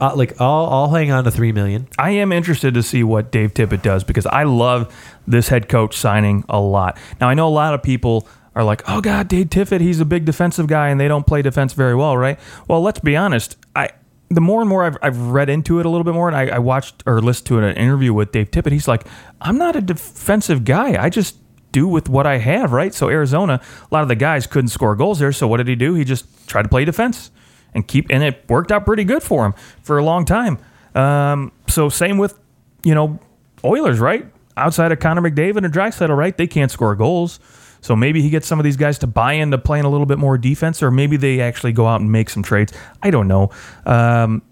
uh, like, I'll, I'll hang on to 3 million. I am interested to see what Dave Tippett does because I love this head coach signing a lot. Now I know a lot of people are like, "Oh God, Dave Tippett, he's a big defensive guy, and they don't play defense very well, right?" Well, let's be honest. I the more and more I've, I've read into it a little bit more, and I, I watched or listened to an interview with Dave Tippett. He's like, "I'm not a defensive guy. I just." Do with what I have, right? So Arizona, a lot of the guys couldn't score goals there. So what did he do? He just tried to play defense and keep, and it worked out pretty good for him for a long time. Um, so same with you know, Oilers, right? Outside of Connor McDavid and Draisaitl, right? They can't score goals. So maybe he gets some of these guys to buy into playing a little bit more defense, or maybe they actually go out and make some trades. I don't know. Um,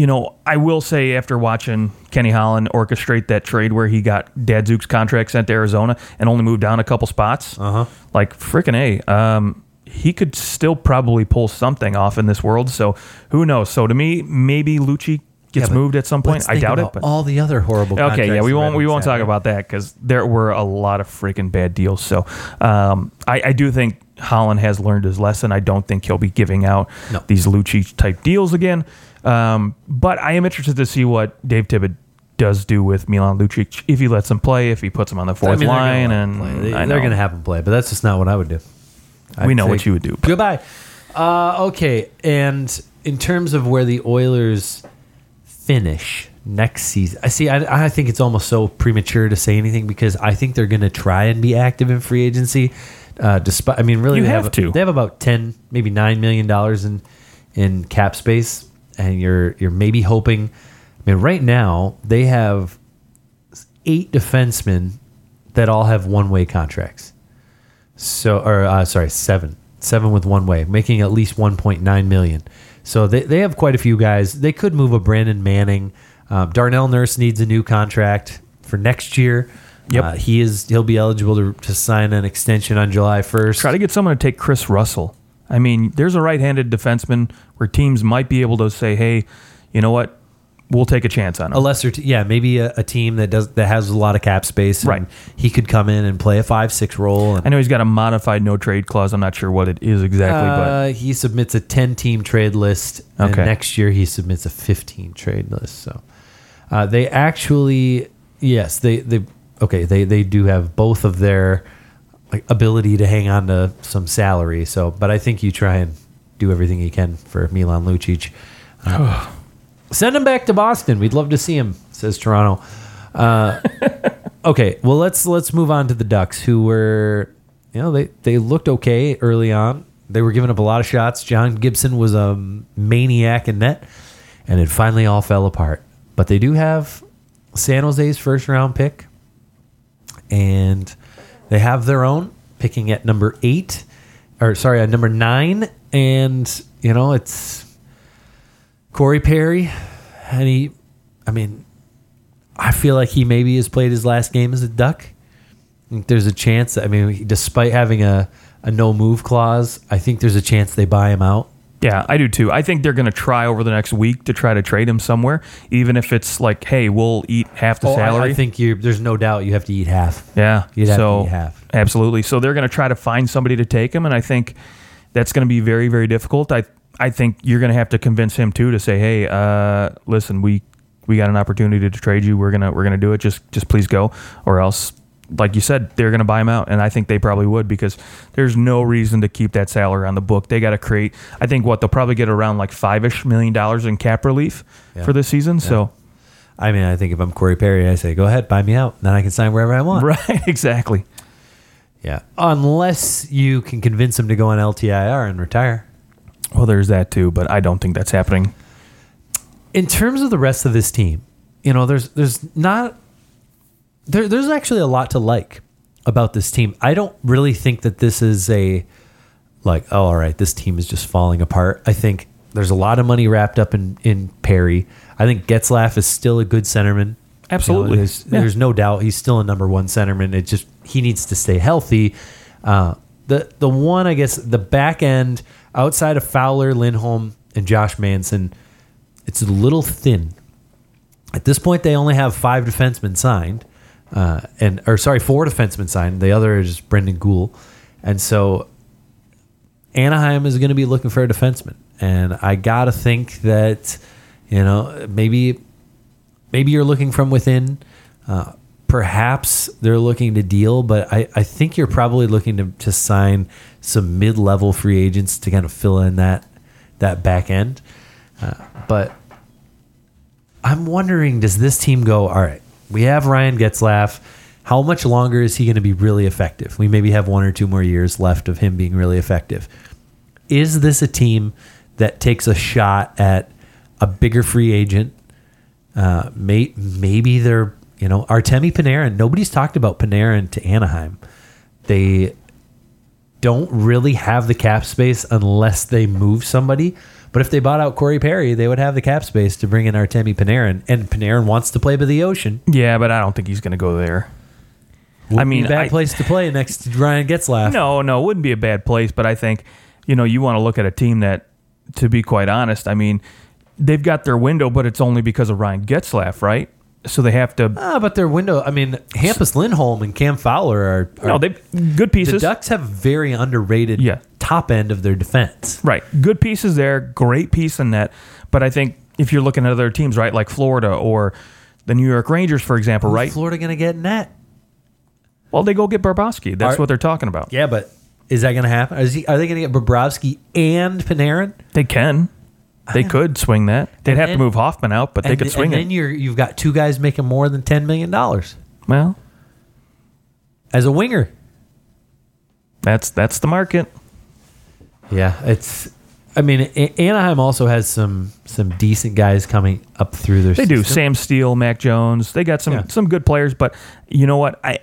you know, I will say after watching Kenny Holland orchestrate that trade where he got Datsyuk's contract sent to Arizona and only moved down a couple spots, uh-huh. like freaking a, um, he could still probably pull something off in this world. So who knows? So to me, maybe Lucic gets Yeah, moved at some point. I doubt it. But all the other horrible Okay, yeah, we won't we won't talk about that because there were a lot of freaking bad deals. So um, I, I do think Holland has learned his lesson. I don't think he'll be giving out No. these Lucic type deals again. Um, but I am interested to see what Dave Tippett does do with Milan Lucic if he lets him play, if he puts him on the I fourth mean, they're gonna line, and they, are going to have him play, but that's just not what I would do. We I'd know say what you would do. Goodbye. Uh, okay, and in terms of where the Oilers finish next season, I see. I, I think it's almost so premature to say anything because I think they're going to try and be active in free agency. Uh, despite, I mean, really, You they have to. They have about ten, maybe nine million dollars in in cap space, and you're you're maybe hoping. I mean, right now they have eight defensemen that all have one way contracts. So, or uh, sorry, seven, seven with one way, making at least one point nine million. So they they have quite a few guys. They could move a Brandon Manning. Um, Darnell Nurse needs a new contract for next year. Yep. Uh, he is he'll be eligible to, to sign an extension on July first. Try to get someone to take Kris Russell. I mean, there's a right-handed defenseman where teams might be able to say, "Hey, you know what? we'll take a chance on him." a lesser, t- yeah, maybe a, a team that does that has a lot of cap space. and Right. He could come in and play a five six role. And, I know he's got a modified no trade clause. I'm not sure what it is exactly, but uh, he submits a ten team trade list. And Okay. next year he submits a fifteen trade list. So uh, they actually, yes, they they okay they they do have both of their like ability to hang on to some salary. So, but I think you try and do everything you can for Milan Lucic. Uh, send him back to Boston. We'd love to see him, says Toronto. Uh, okay, well let's let's move on to the Ducks, who were, you know, they they looked okay early on. They were giving up a lot of shots. John Gibson was a maniac in net, and it finally all fell apart. But they do have San Jose's first round pick, and they have their own picking at number eight, or sorry, at number nine, and you know it's Corey Perry, and he, I mean, I feel like he maybe has played his last game as a Duck. I think there's a chance. I mean, despite having a, a no move clause, I think there's a chance they buy him out. Yeah, I do too. I think they're going to try over the next week to try to trade him somewhere, even if it's like, hey, we'll eat half the Oh, I- salary. I, think you. There's no doubt you have to eat half. yeah, You'd have to so eat half. absolutely. So they're going to try to find somebody to take him, and I think that's going to be very, very difficult. I I think you're going to have to convince him too to say, hey, uh, listen, we we got an opportunity to trade you. We're gonna we're gonna do it. Just just please go, or else. Like you said, they're going to buy him out, and I think they probably would because there's no reason to keep that salary on the book. They got to create. I think what they'll probably get around like five ish million dollars in cap relief Yeah. for this season. So I mean, I think if I'm Corey Perry, I say, go ahead, buy me out. Then I can sign wherever I want. right, exactly. Yeah. Unless you can convince him to go on LTIR and retire. Well, there's that too, but I don't think that's happening. in terms of the rest of this team, you know, there's there's not there, there's actually a lot to like about this team. I don't really think that this is a like, oh, all right, this team is just falling apart. I think there's a lot of money wrapped up in in Perry. I think Getzlaf is still a good centerman. Absolutely. You know, there's, Yeah. there's no doubt he's still a number one centerman. It just he needs to stay healthy. Uh, the the one I guess the back end outside of Fowler, Lindholm, and Josh Manson, it's a little thin. At this point, they only have five defensemen signed, uh, and or sorry, four defensemen signed. The other is Brendan Guhle, and so Anaheim is going to be looking for a defenseman, and I gotta think that you know maybe maybe you're looking from within. Uh, perhaps they're looking to deal, but I, I think you're probably looking to, to sign some mid level free agents to kind of fill in that that back end. Uh, but I'm wondering, does this team go? All right, we have Ryan Getzlaf. How much longer is he going to be really effective? We maybe have one or two more years left of him being really effective. Is this a team that takes a shot at a bigger free agent? Uh, may, maybe they're, you know, Artemi Panarin. Nobody's talked about Panarin to Anaheim. They don't really have the cap space unless they move somebody. But if they bought out Corey Perry, they would have the cap space to bring in Artemi Panarin. And Panarin wants to play by the ocean. Yeah, but I don't think he's going to go there. Wouldn't mean, be a bad I- place to play next to Ryan Getzlaf. No, no, it wouldn't be a bad place, but I think, you know, you want to look at a team that, to be quite honest, I mean, they've got their window, but it's only because of Ryan Getzlaf, right? So they have to. Ah, but their window. I mean, Hampus Lindholm and Cam Fowler are. are No, they good pieces the pieces. Ducks have very underrated Yeah. top end of their defense. Right. Good pieces there. Great piece in net. But I think if you're looking at other teams, right, like Florida or the New York Rangers, for example, right? Who's Florida going to get in that? Well, they go get Bobrovsky. That's Are- what they're talking about. Yeah, but is that going to happen? Is he, are they going to get Bobrovsky and Panarin? They can. They could swing that. They'd have then- to move Hoffman out, but they could swing and it. then you're you've got two guys making more than ten million dollars well, as a winger. that's that's the market. Yeah, it's. I mean, A- Anaheim also has some some decent guys coming up through their. They do. Sam Steele, Max Jones. They got some Yeah. some good players, but you know what? I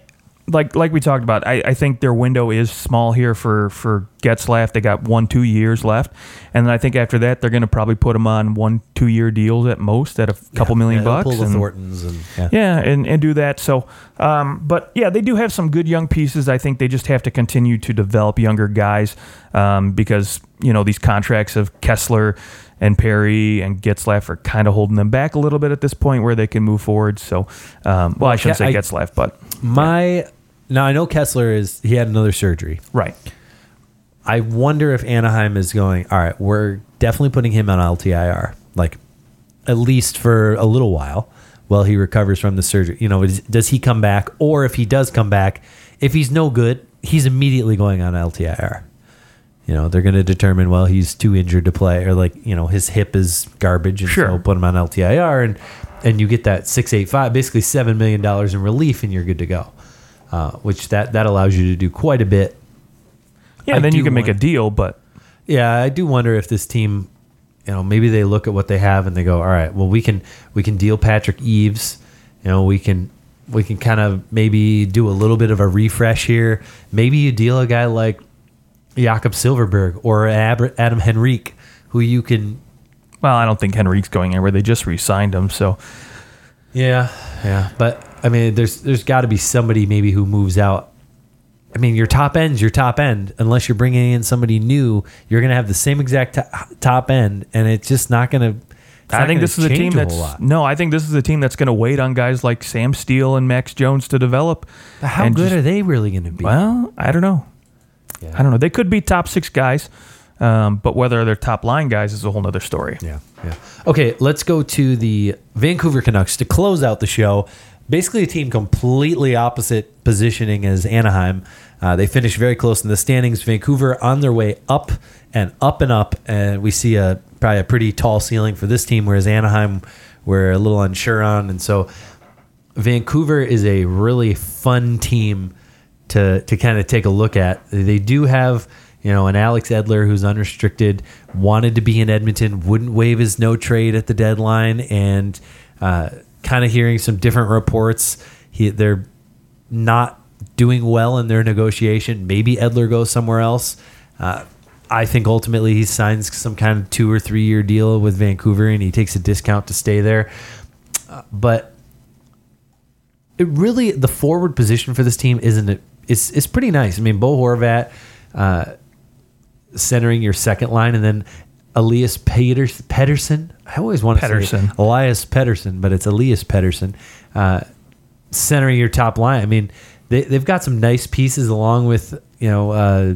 like like we talked about. I, I think their window is small here for for Getzlaf. They got one two years left, and then I think after that they're going to probably put them on one two year deals at most at a couple million Yeah, bucks. And- Thorntons and yeah. yeah, and, and do that. So, um, but yeah, they do have some good young pieces. I think they just have to continue to develop younger guys um, because you know these contracts of Kesler and Perry and Getzlaf are kind of holding them back a little bit at this point where they can move forward. So, um, well, I shouldn't say I- Getzlaf, but My now I know Kesler is he had another surgery. right. I wonder if Anaheim is going. All right, we're definitely putting him on LTIR, like at least for a little while while he recovers from the surgery. You know, is, does he come back, or if he does come back, if he's no good, he's immediately going on LTIR. You know, they're going to determine well he's too injured to play, or like you know his hip is garbage, and Sure. so put him on LTIR, and and you get that six eight five, basically seven million dollars in relief, and you're good to go. Uh, which that that allows you to do quite a bit Yeah, I then you can make a deal, but yeah, I do wonder if this team, you know, maybe they look at what they have and they go, all right, well, we can we can deal Patrick Eaves, you know, we can we can kind of maybe do a little bit of a refresh here. Maybe you deal a guy like Jakob Silfverberg or Ab- Adam Henrique, who you can. well, I don't think Henrique's going anywhere. They just re-signed him, so Yeah, yeah, but I mean, there's there's got to be somebody maybe who moves out. I mean, your top end's your top end. Unless you're bringing in somebody new, you're going to have the same exact to- top end, and it's just not going to. I think this is a team that's no. I think this is a team that's going to wait on guys like Sam Steele and Max Jones to develop. How good just- are they really going to be? Well, I don't know. Yeah. I don't know. They could be top six guys, um, but whether they're top line guys is a whole nother story. Yeah, yeah. Okay, let's go to the Vancouver Canucks to close out the show. Basically, a team completely opposite positioning as Anaheim. Uh, they finished very close in the standings. Vancouver on their way up and up and up, and we see a probably a pretty tall ceiling for this team. Whereas Anaheim, we're a little unsure on, and so Vancouver is a really fun team to to kind of take a look at. They do have you know an Alex Edler who's unrestricted, wanted to be in Edmonton, wouldn't waive his no trade at the deadline, and uh, kind of hearing some different reports. He they're not doing well in their negotiation. Maybe Edler goes somewhere else. Uh, I think ultimately he signs some kind of two or three year deal with Vancouver and he takes a discount to stay there. Uh, but it really the forward position for this team isn't it? It's it's pretty nice. I mean, Bo Horvat uh, centering your second line, and then Elias Peters, Pedersen. I always want to say Pettersson. Elias Pedersen, but it's Elias Pedersen uh, centering your top line. I mean, they they've got some nice pieces along with you know. Uh,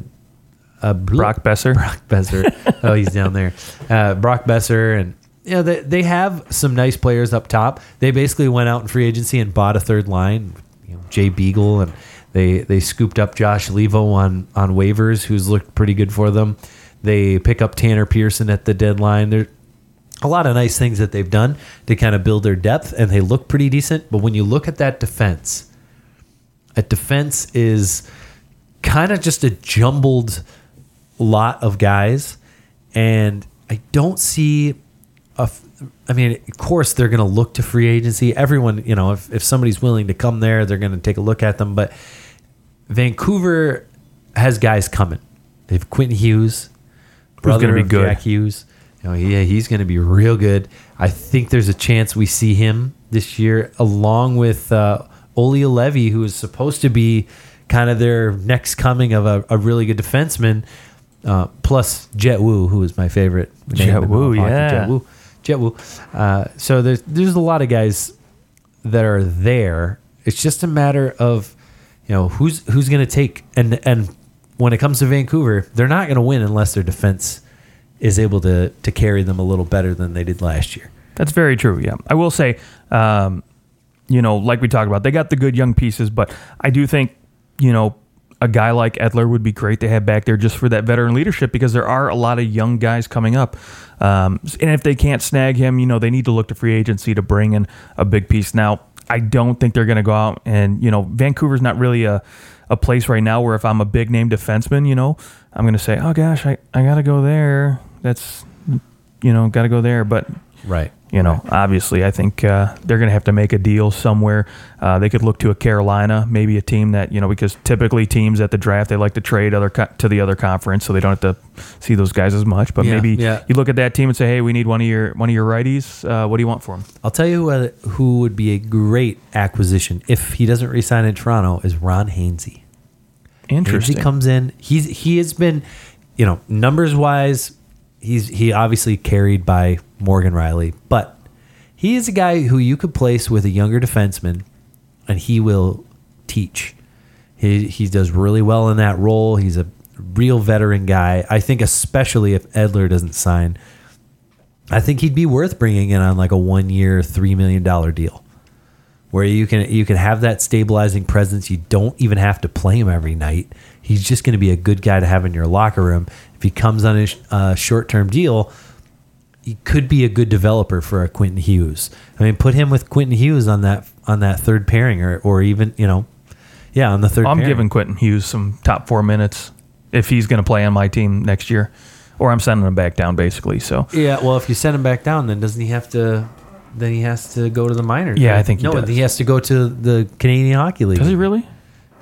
uh, Brock Besser. Brock Besser. oh, he's down there. Uh, Brock Besser, and you know they they have some nice players up top. They basically went out in free agency and bought a third line, you know, Jay Beagle, and they they scooped up Josh Leivo on on waivers, who's looked pretty good for them. They pick up Tanner Pearson at the deadline. There a lot of nice things that they've done to kind of build their depth, and they look pretty decent. But when you look at that defense, a defense is kind of just a jumbled lot of guys, and I don't see a I mean, of course, they're going to look to free agency. Everyone, you know, if, if somebody's willing to come there, they're going to take a look at them. But Vancouver has guys coming. They have Quentin Hughes, brother gonna be of good. Jack Hughes. You know, yeah, he's going to be real good. I think there's a chance we see him this year, along with uh, Oli Levy, who is supposed to be kind of their next coming of a, a really good defenseman. Uh, plus Jett Woo, who is my favorite. Jett Woo, yeah. Jett Woo. Jett Woo. Uh, so there's there's a lot of guys that are there. It's just a matter of you know who's who's going to take and and when it comes to Vancouver, they're not going to win unless their defense is able to to carry them a little better than they did last year. That's very true. Yeah, I will say, um, you know, like we talked about, they got the good young pieces, but I do think, you know, a guy like Edler would be great to have back there just for that veteran leadership because there are a lot of young guys coming up, um, and if they can't snag him, you know, they need to look to free agency to bring in a big piece. Now, I don't think they're going to go out and you know, Vancouver's not really a a place right now where if I'm a big name defenseman, you know, I'm going to say, oh gosh, I I got to go there. That's you know, got to go there, but Right. You know, obviously, I think uh, they're going to have to make a deal somewhere. Uh, they could look to a Carolina, maybe a team that you know, because typically teams at the draft they like to trade other co- to the other conference, so they don't have to see those guys as much. But Yeah, maybe yeah. you look at that team and say, "Hey, we need one of your one of your righties. Uh, what do you want for him?" I'll tell you who, uh, who would be a great acquisition if he doesn't resign in Toronto is Ron Hainsey. Interesting. Hainsey comes in. He's he has been, you know, numbers wise, he's he obviously carried by Morgan Rielly, but he is a guy who you could place with a younger defenseman, and he will teach. He he does really well in that role. He's a real veteran guy. I think especially if Edler doesn't sign, I think he'd be worth bringing in on like a one year, three million dollar deal, where you can you can have that stabilizing presence. You don't even have to play him every night. He's just going to be a good guy to have in your locker room. If he comes on a uh, short term deal, he could be a good developer for a Quentin Hughes. I mean, put him with Quentin Hughes on that on that third pairing, or or even you know, yeah, on the third. I'm pairing. giving Quentin Hughes some top four minutes if he's going to play on my team next year, or I'm sending him back down basically. So Yeah, well, if you send him back down, then doesn't he have to? Then he has to go to the minors. Yeah, right? I think he no. does. He has to go to the Canadian Hockey League. does he really?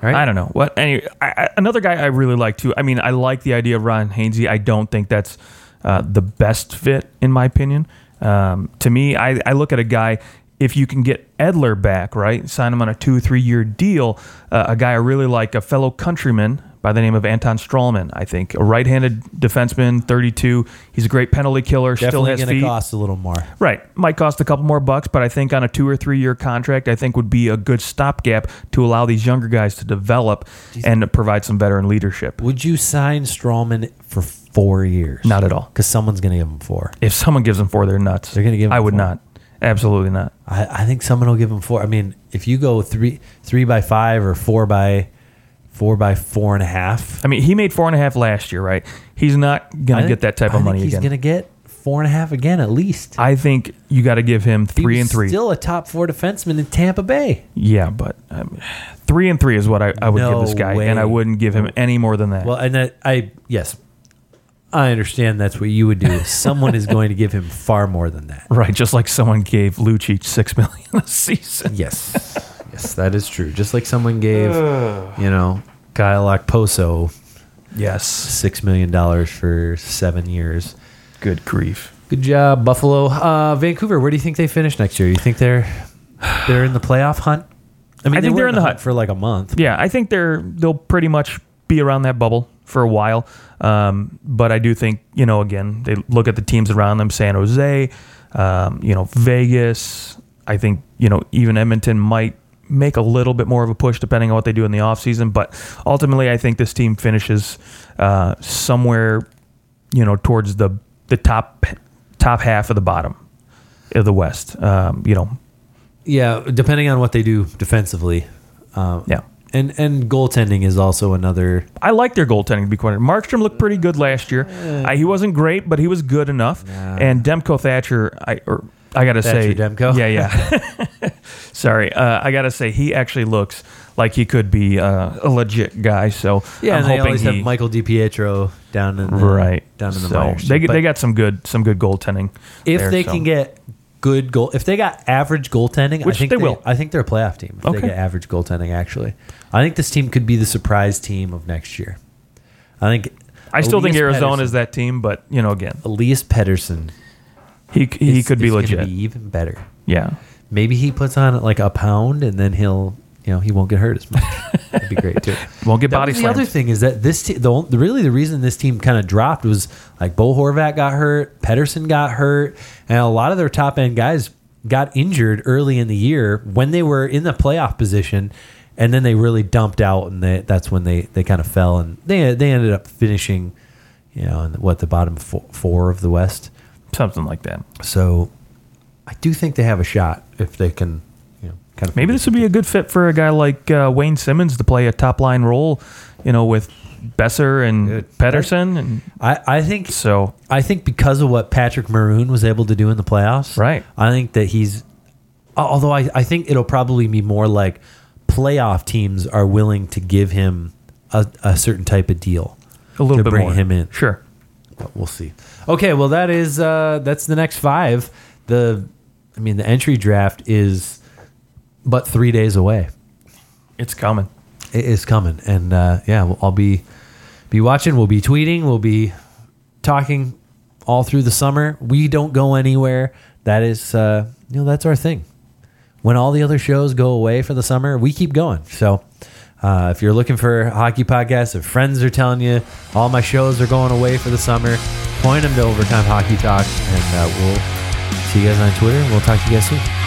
Right? I don't know. What anyway, I, I, another guy I really like too. I mean, I like the idea of Ron Hainsey. I don't think that's uh, the best fit in my opinion. Um, to me, I, I look at a guy. If you can get Edler back, right, sign him on a two or three year deal. Uh, a guy I really like, a fellow countryman by the name of Anton Stralman. I think a right-handed defenseman, 32. He's a great penalty killer. still Definitely has going to feet. cost a little more. Right. Might cost a couple more bucks, but I think on a two or three year contract, I think would be a good stopgap to allow these younger guys to develop and to provide some veteran leadership. Would you sign Strawman for four years? Not at all. because someone's going to give him four. If someone gives them four, they're nuts. They're gonna give 'em I would four. not. Absolutely not. I, I think someone will give him four. I mean, if you go three three by five or four by four by four and a half, I mean, he made four and a half last year, right? He's not going to get that type I of money he's again. going to get four and a half again at least. I think you got to give him three and three. Still a top four defenseman in Tampa Bay. yeah, but um, three and three is what I, I would No give this guy, way. and I wouldn't give him any more than that. Well, and that, I yes, I understand that's what you would do. Someone is going to give him far more than that. right, just like someone gave Lucic six million a season. Yes, yes, that is true. Just like someone gave, you know, Kyle Okposo Yes. six million dollars for seven years. Good grief. Good job, Buffalo. Uh, Vancouver. Where do you think they finish next year? You think they're they're in the playoff hunt? I mean, I think were they're in the hunt. for like a month. Yeah, I think they're they'll pretty much be around that bubble for a while. Um, but I do think you know again they look at the teams around them: San Jose, um, you know Vegas. I think you know even Edmonton might make a little bit more of a push depending on what they do in the offseason. But ultimately, I think this team finishes uh, somewhere you know towards the the top top half of the bottom of the West. Um, you know, Yeah, depending on what they do defensively. Um, yeah. And and goaltending is also another. I like their goaltending to be quite. honest. Markstrom looked pretty good last year. Uh, he wasn't great, but he was good enough. And Demko Thatcher, I or I gotta say, Demko? yeah, yeah. Sorry, uh, I gotta say he actually looks like he could be uh, a legit guy. So Yeah, I'm and they hoping always he, have Michael DiPietro down in the, right down in the so minors. They they got some good some good goaltending. if there, they so. can get good goal, if they got average goaltending, Which I think they will. I think they're a playoff team. If Okay. they get average goaltending, actually, I think this team could be the surprise team of next year. I think. I still think Arizona is that team, but you know, again, Elias Pedersen. he he is- could be legit. Be even better. yeah. Maybe he puts on like a pound, and then he'll, you know, he won't get hurt as much. That'd be great too. Won't get That body was the other thing is that this te- the, the really the reason this team kind of dropped was like Bo Horvat got hurt, Pedersen got hurt, and a lot of their top end guys got injured early in the year when they were in the playoff position, and then they really dumped out, and they, that's when they, they kind of fell, and they they ended up finishing, you know, in what the bottom four, four of the West. Something like that. So I do think they have a shot if they can, kind of Maybe this would be a good fit for a guy like uh, Wayne Simmonds to play a top line role, you know, with Besser and Good. Pedersen, and I, I think so I think because of what Patrick Maroon was able to do in the playoffs, Right. I think that he's. Although I, I think it'll probably be more like playoff teams are willing to give him a, a certain type of deal. a little to bit bring more. him in. Sure. But we'll see. Okay, well that is uh, that's the next five. The I mean, the entry draft is but three days away. It's coming. It is coming, and uh, yeah, I'll be be watching. We'll be tweeting. We'll be talking all through the summer. We don't go anywhere. That is, uh, you know, that's our thing. When all the other shows go away for the summer, we keep going. So. Uh, if you're looking for hockey podcasts, if friends are telling you all my shows are going away for the summer, point them to Overtime Hockey Talk, and uh, we'll see you guys on Twitter. We'll talk to you guys soon.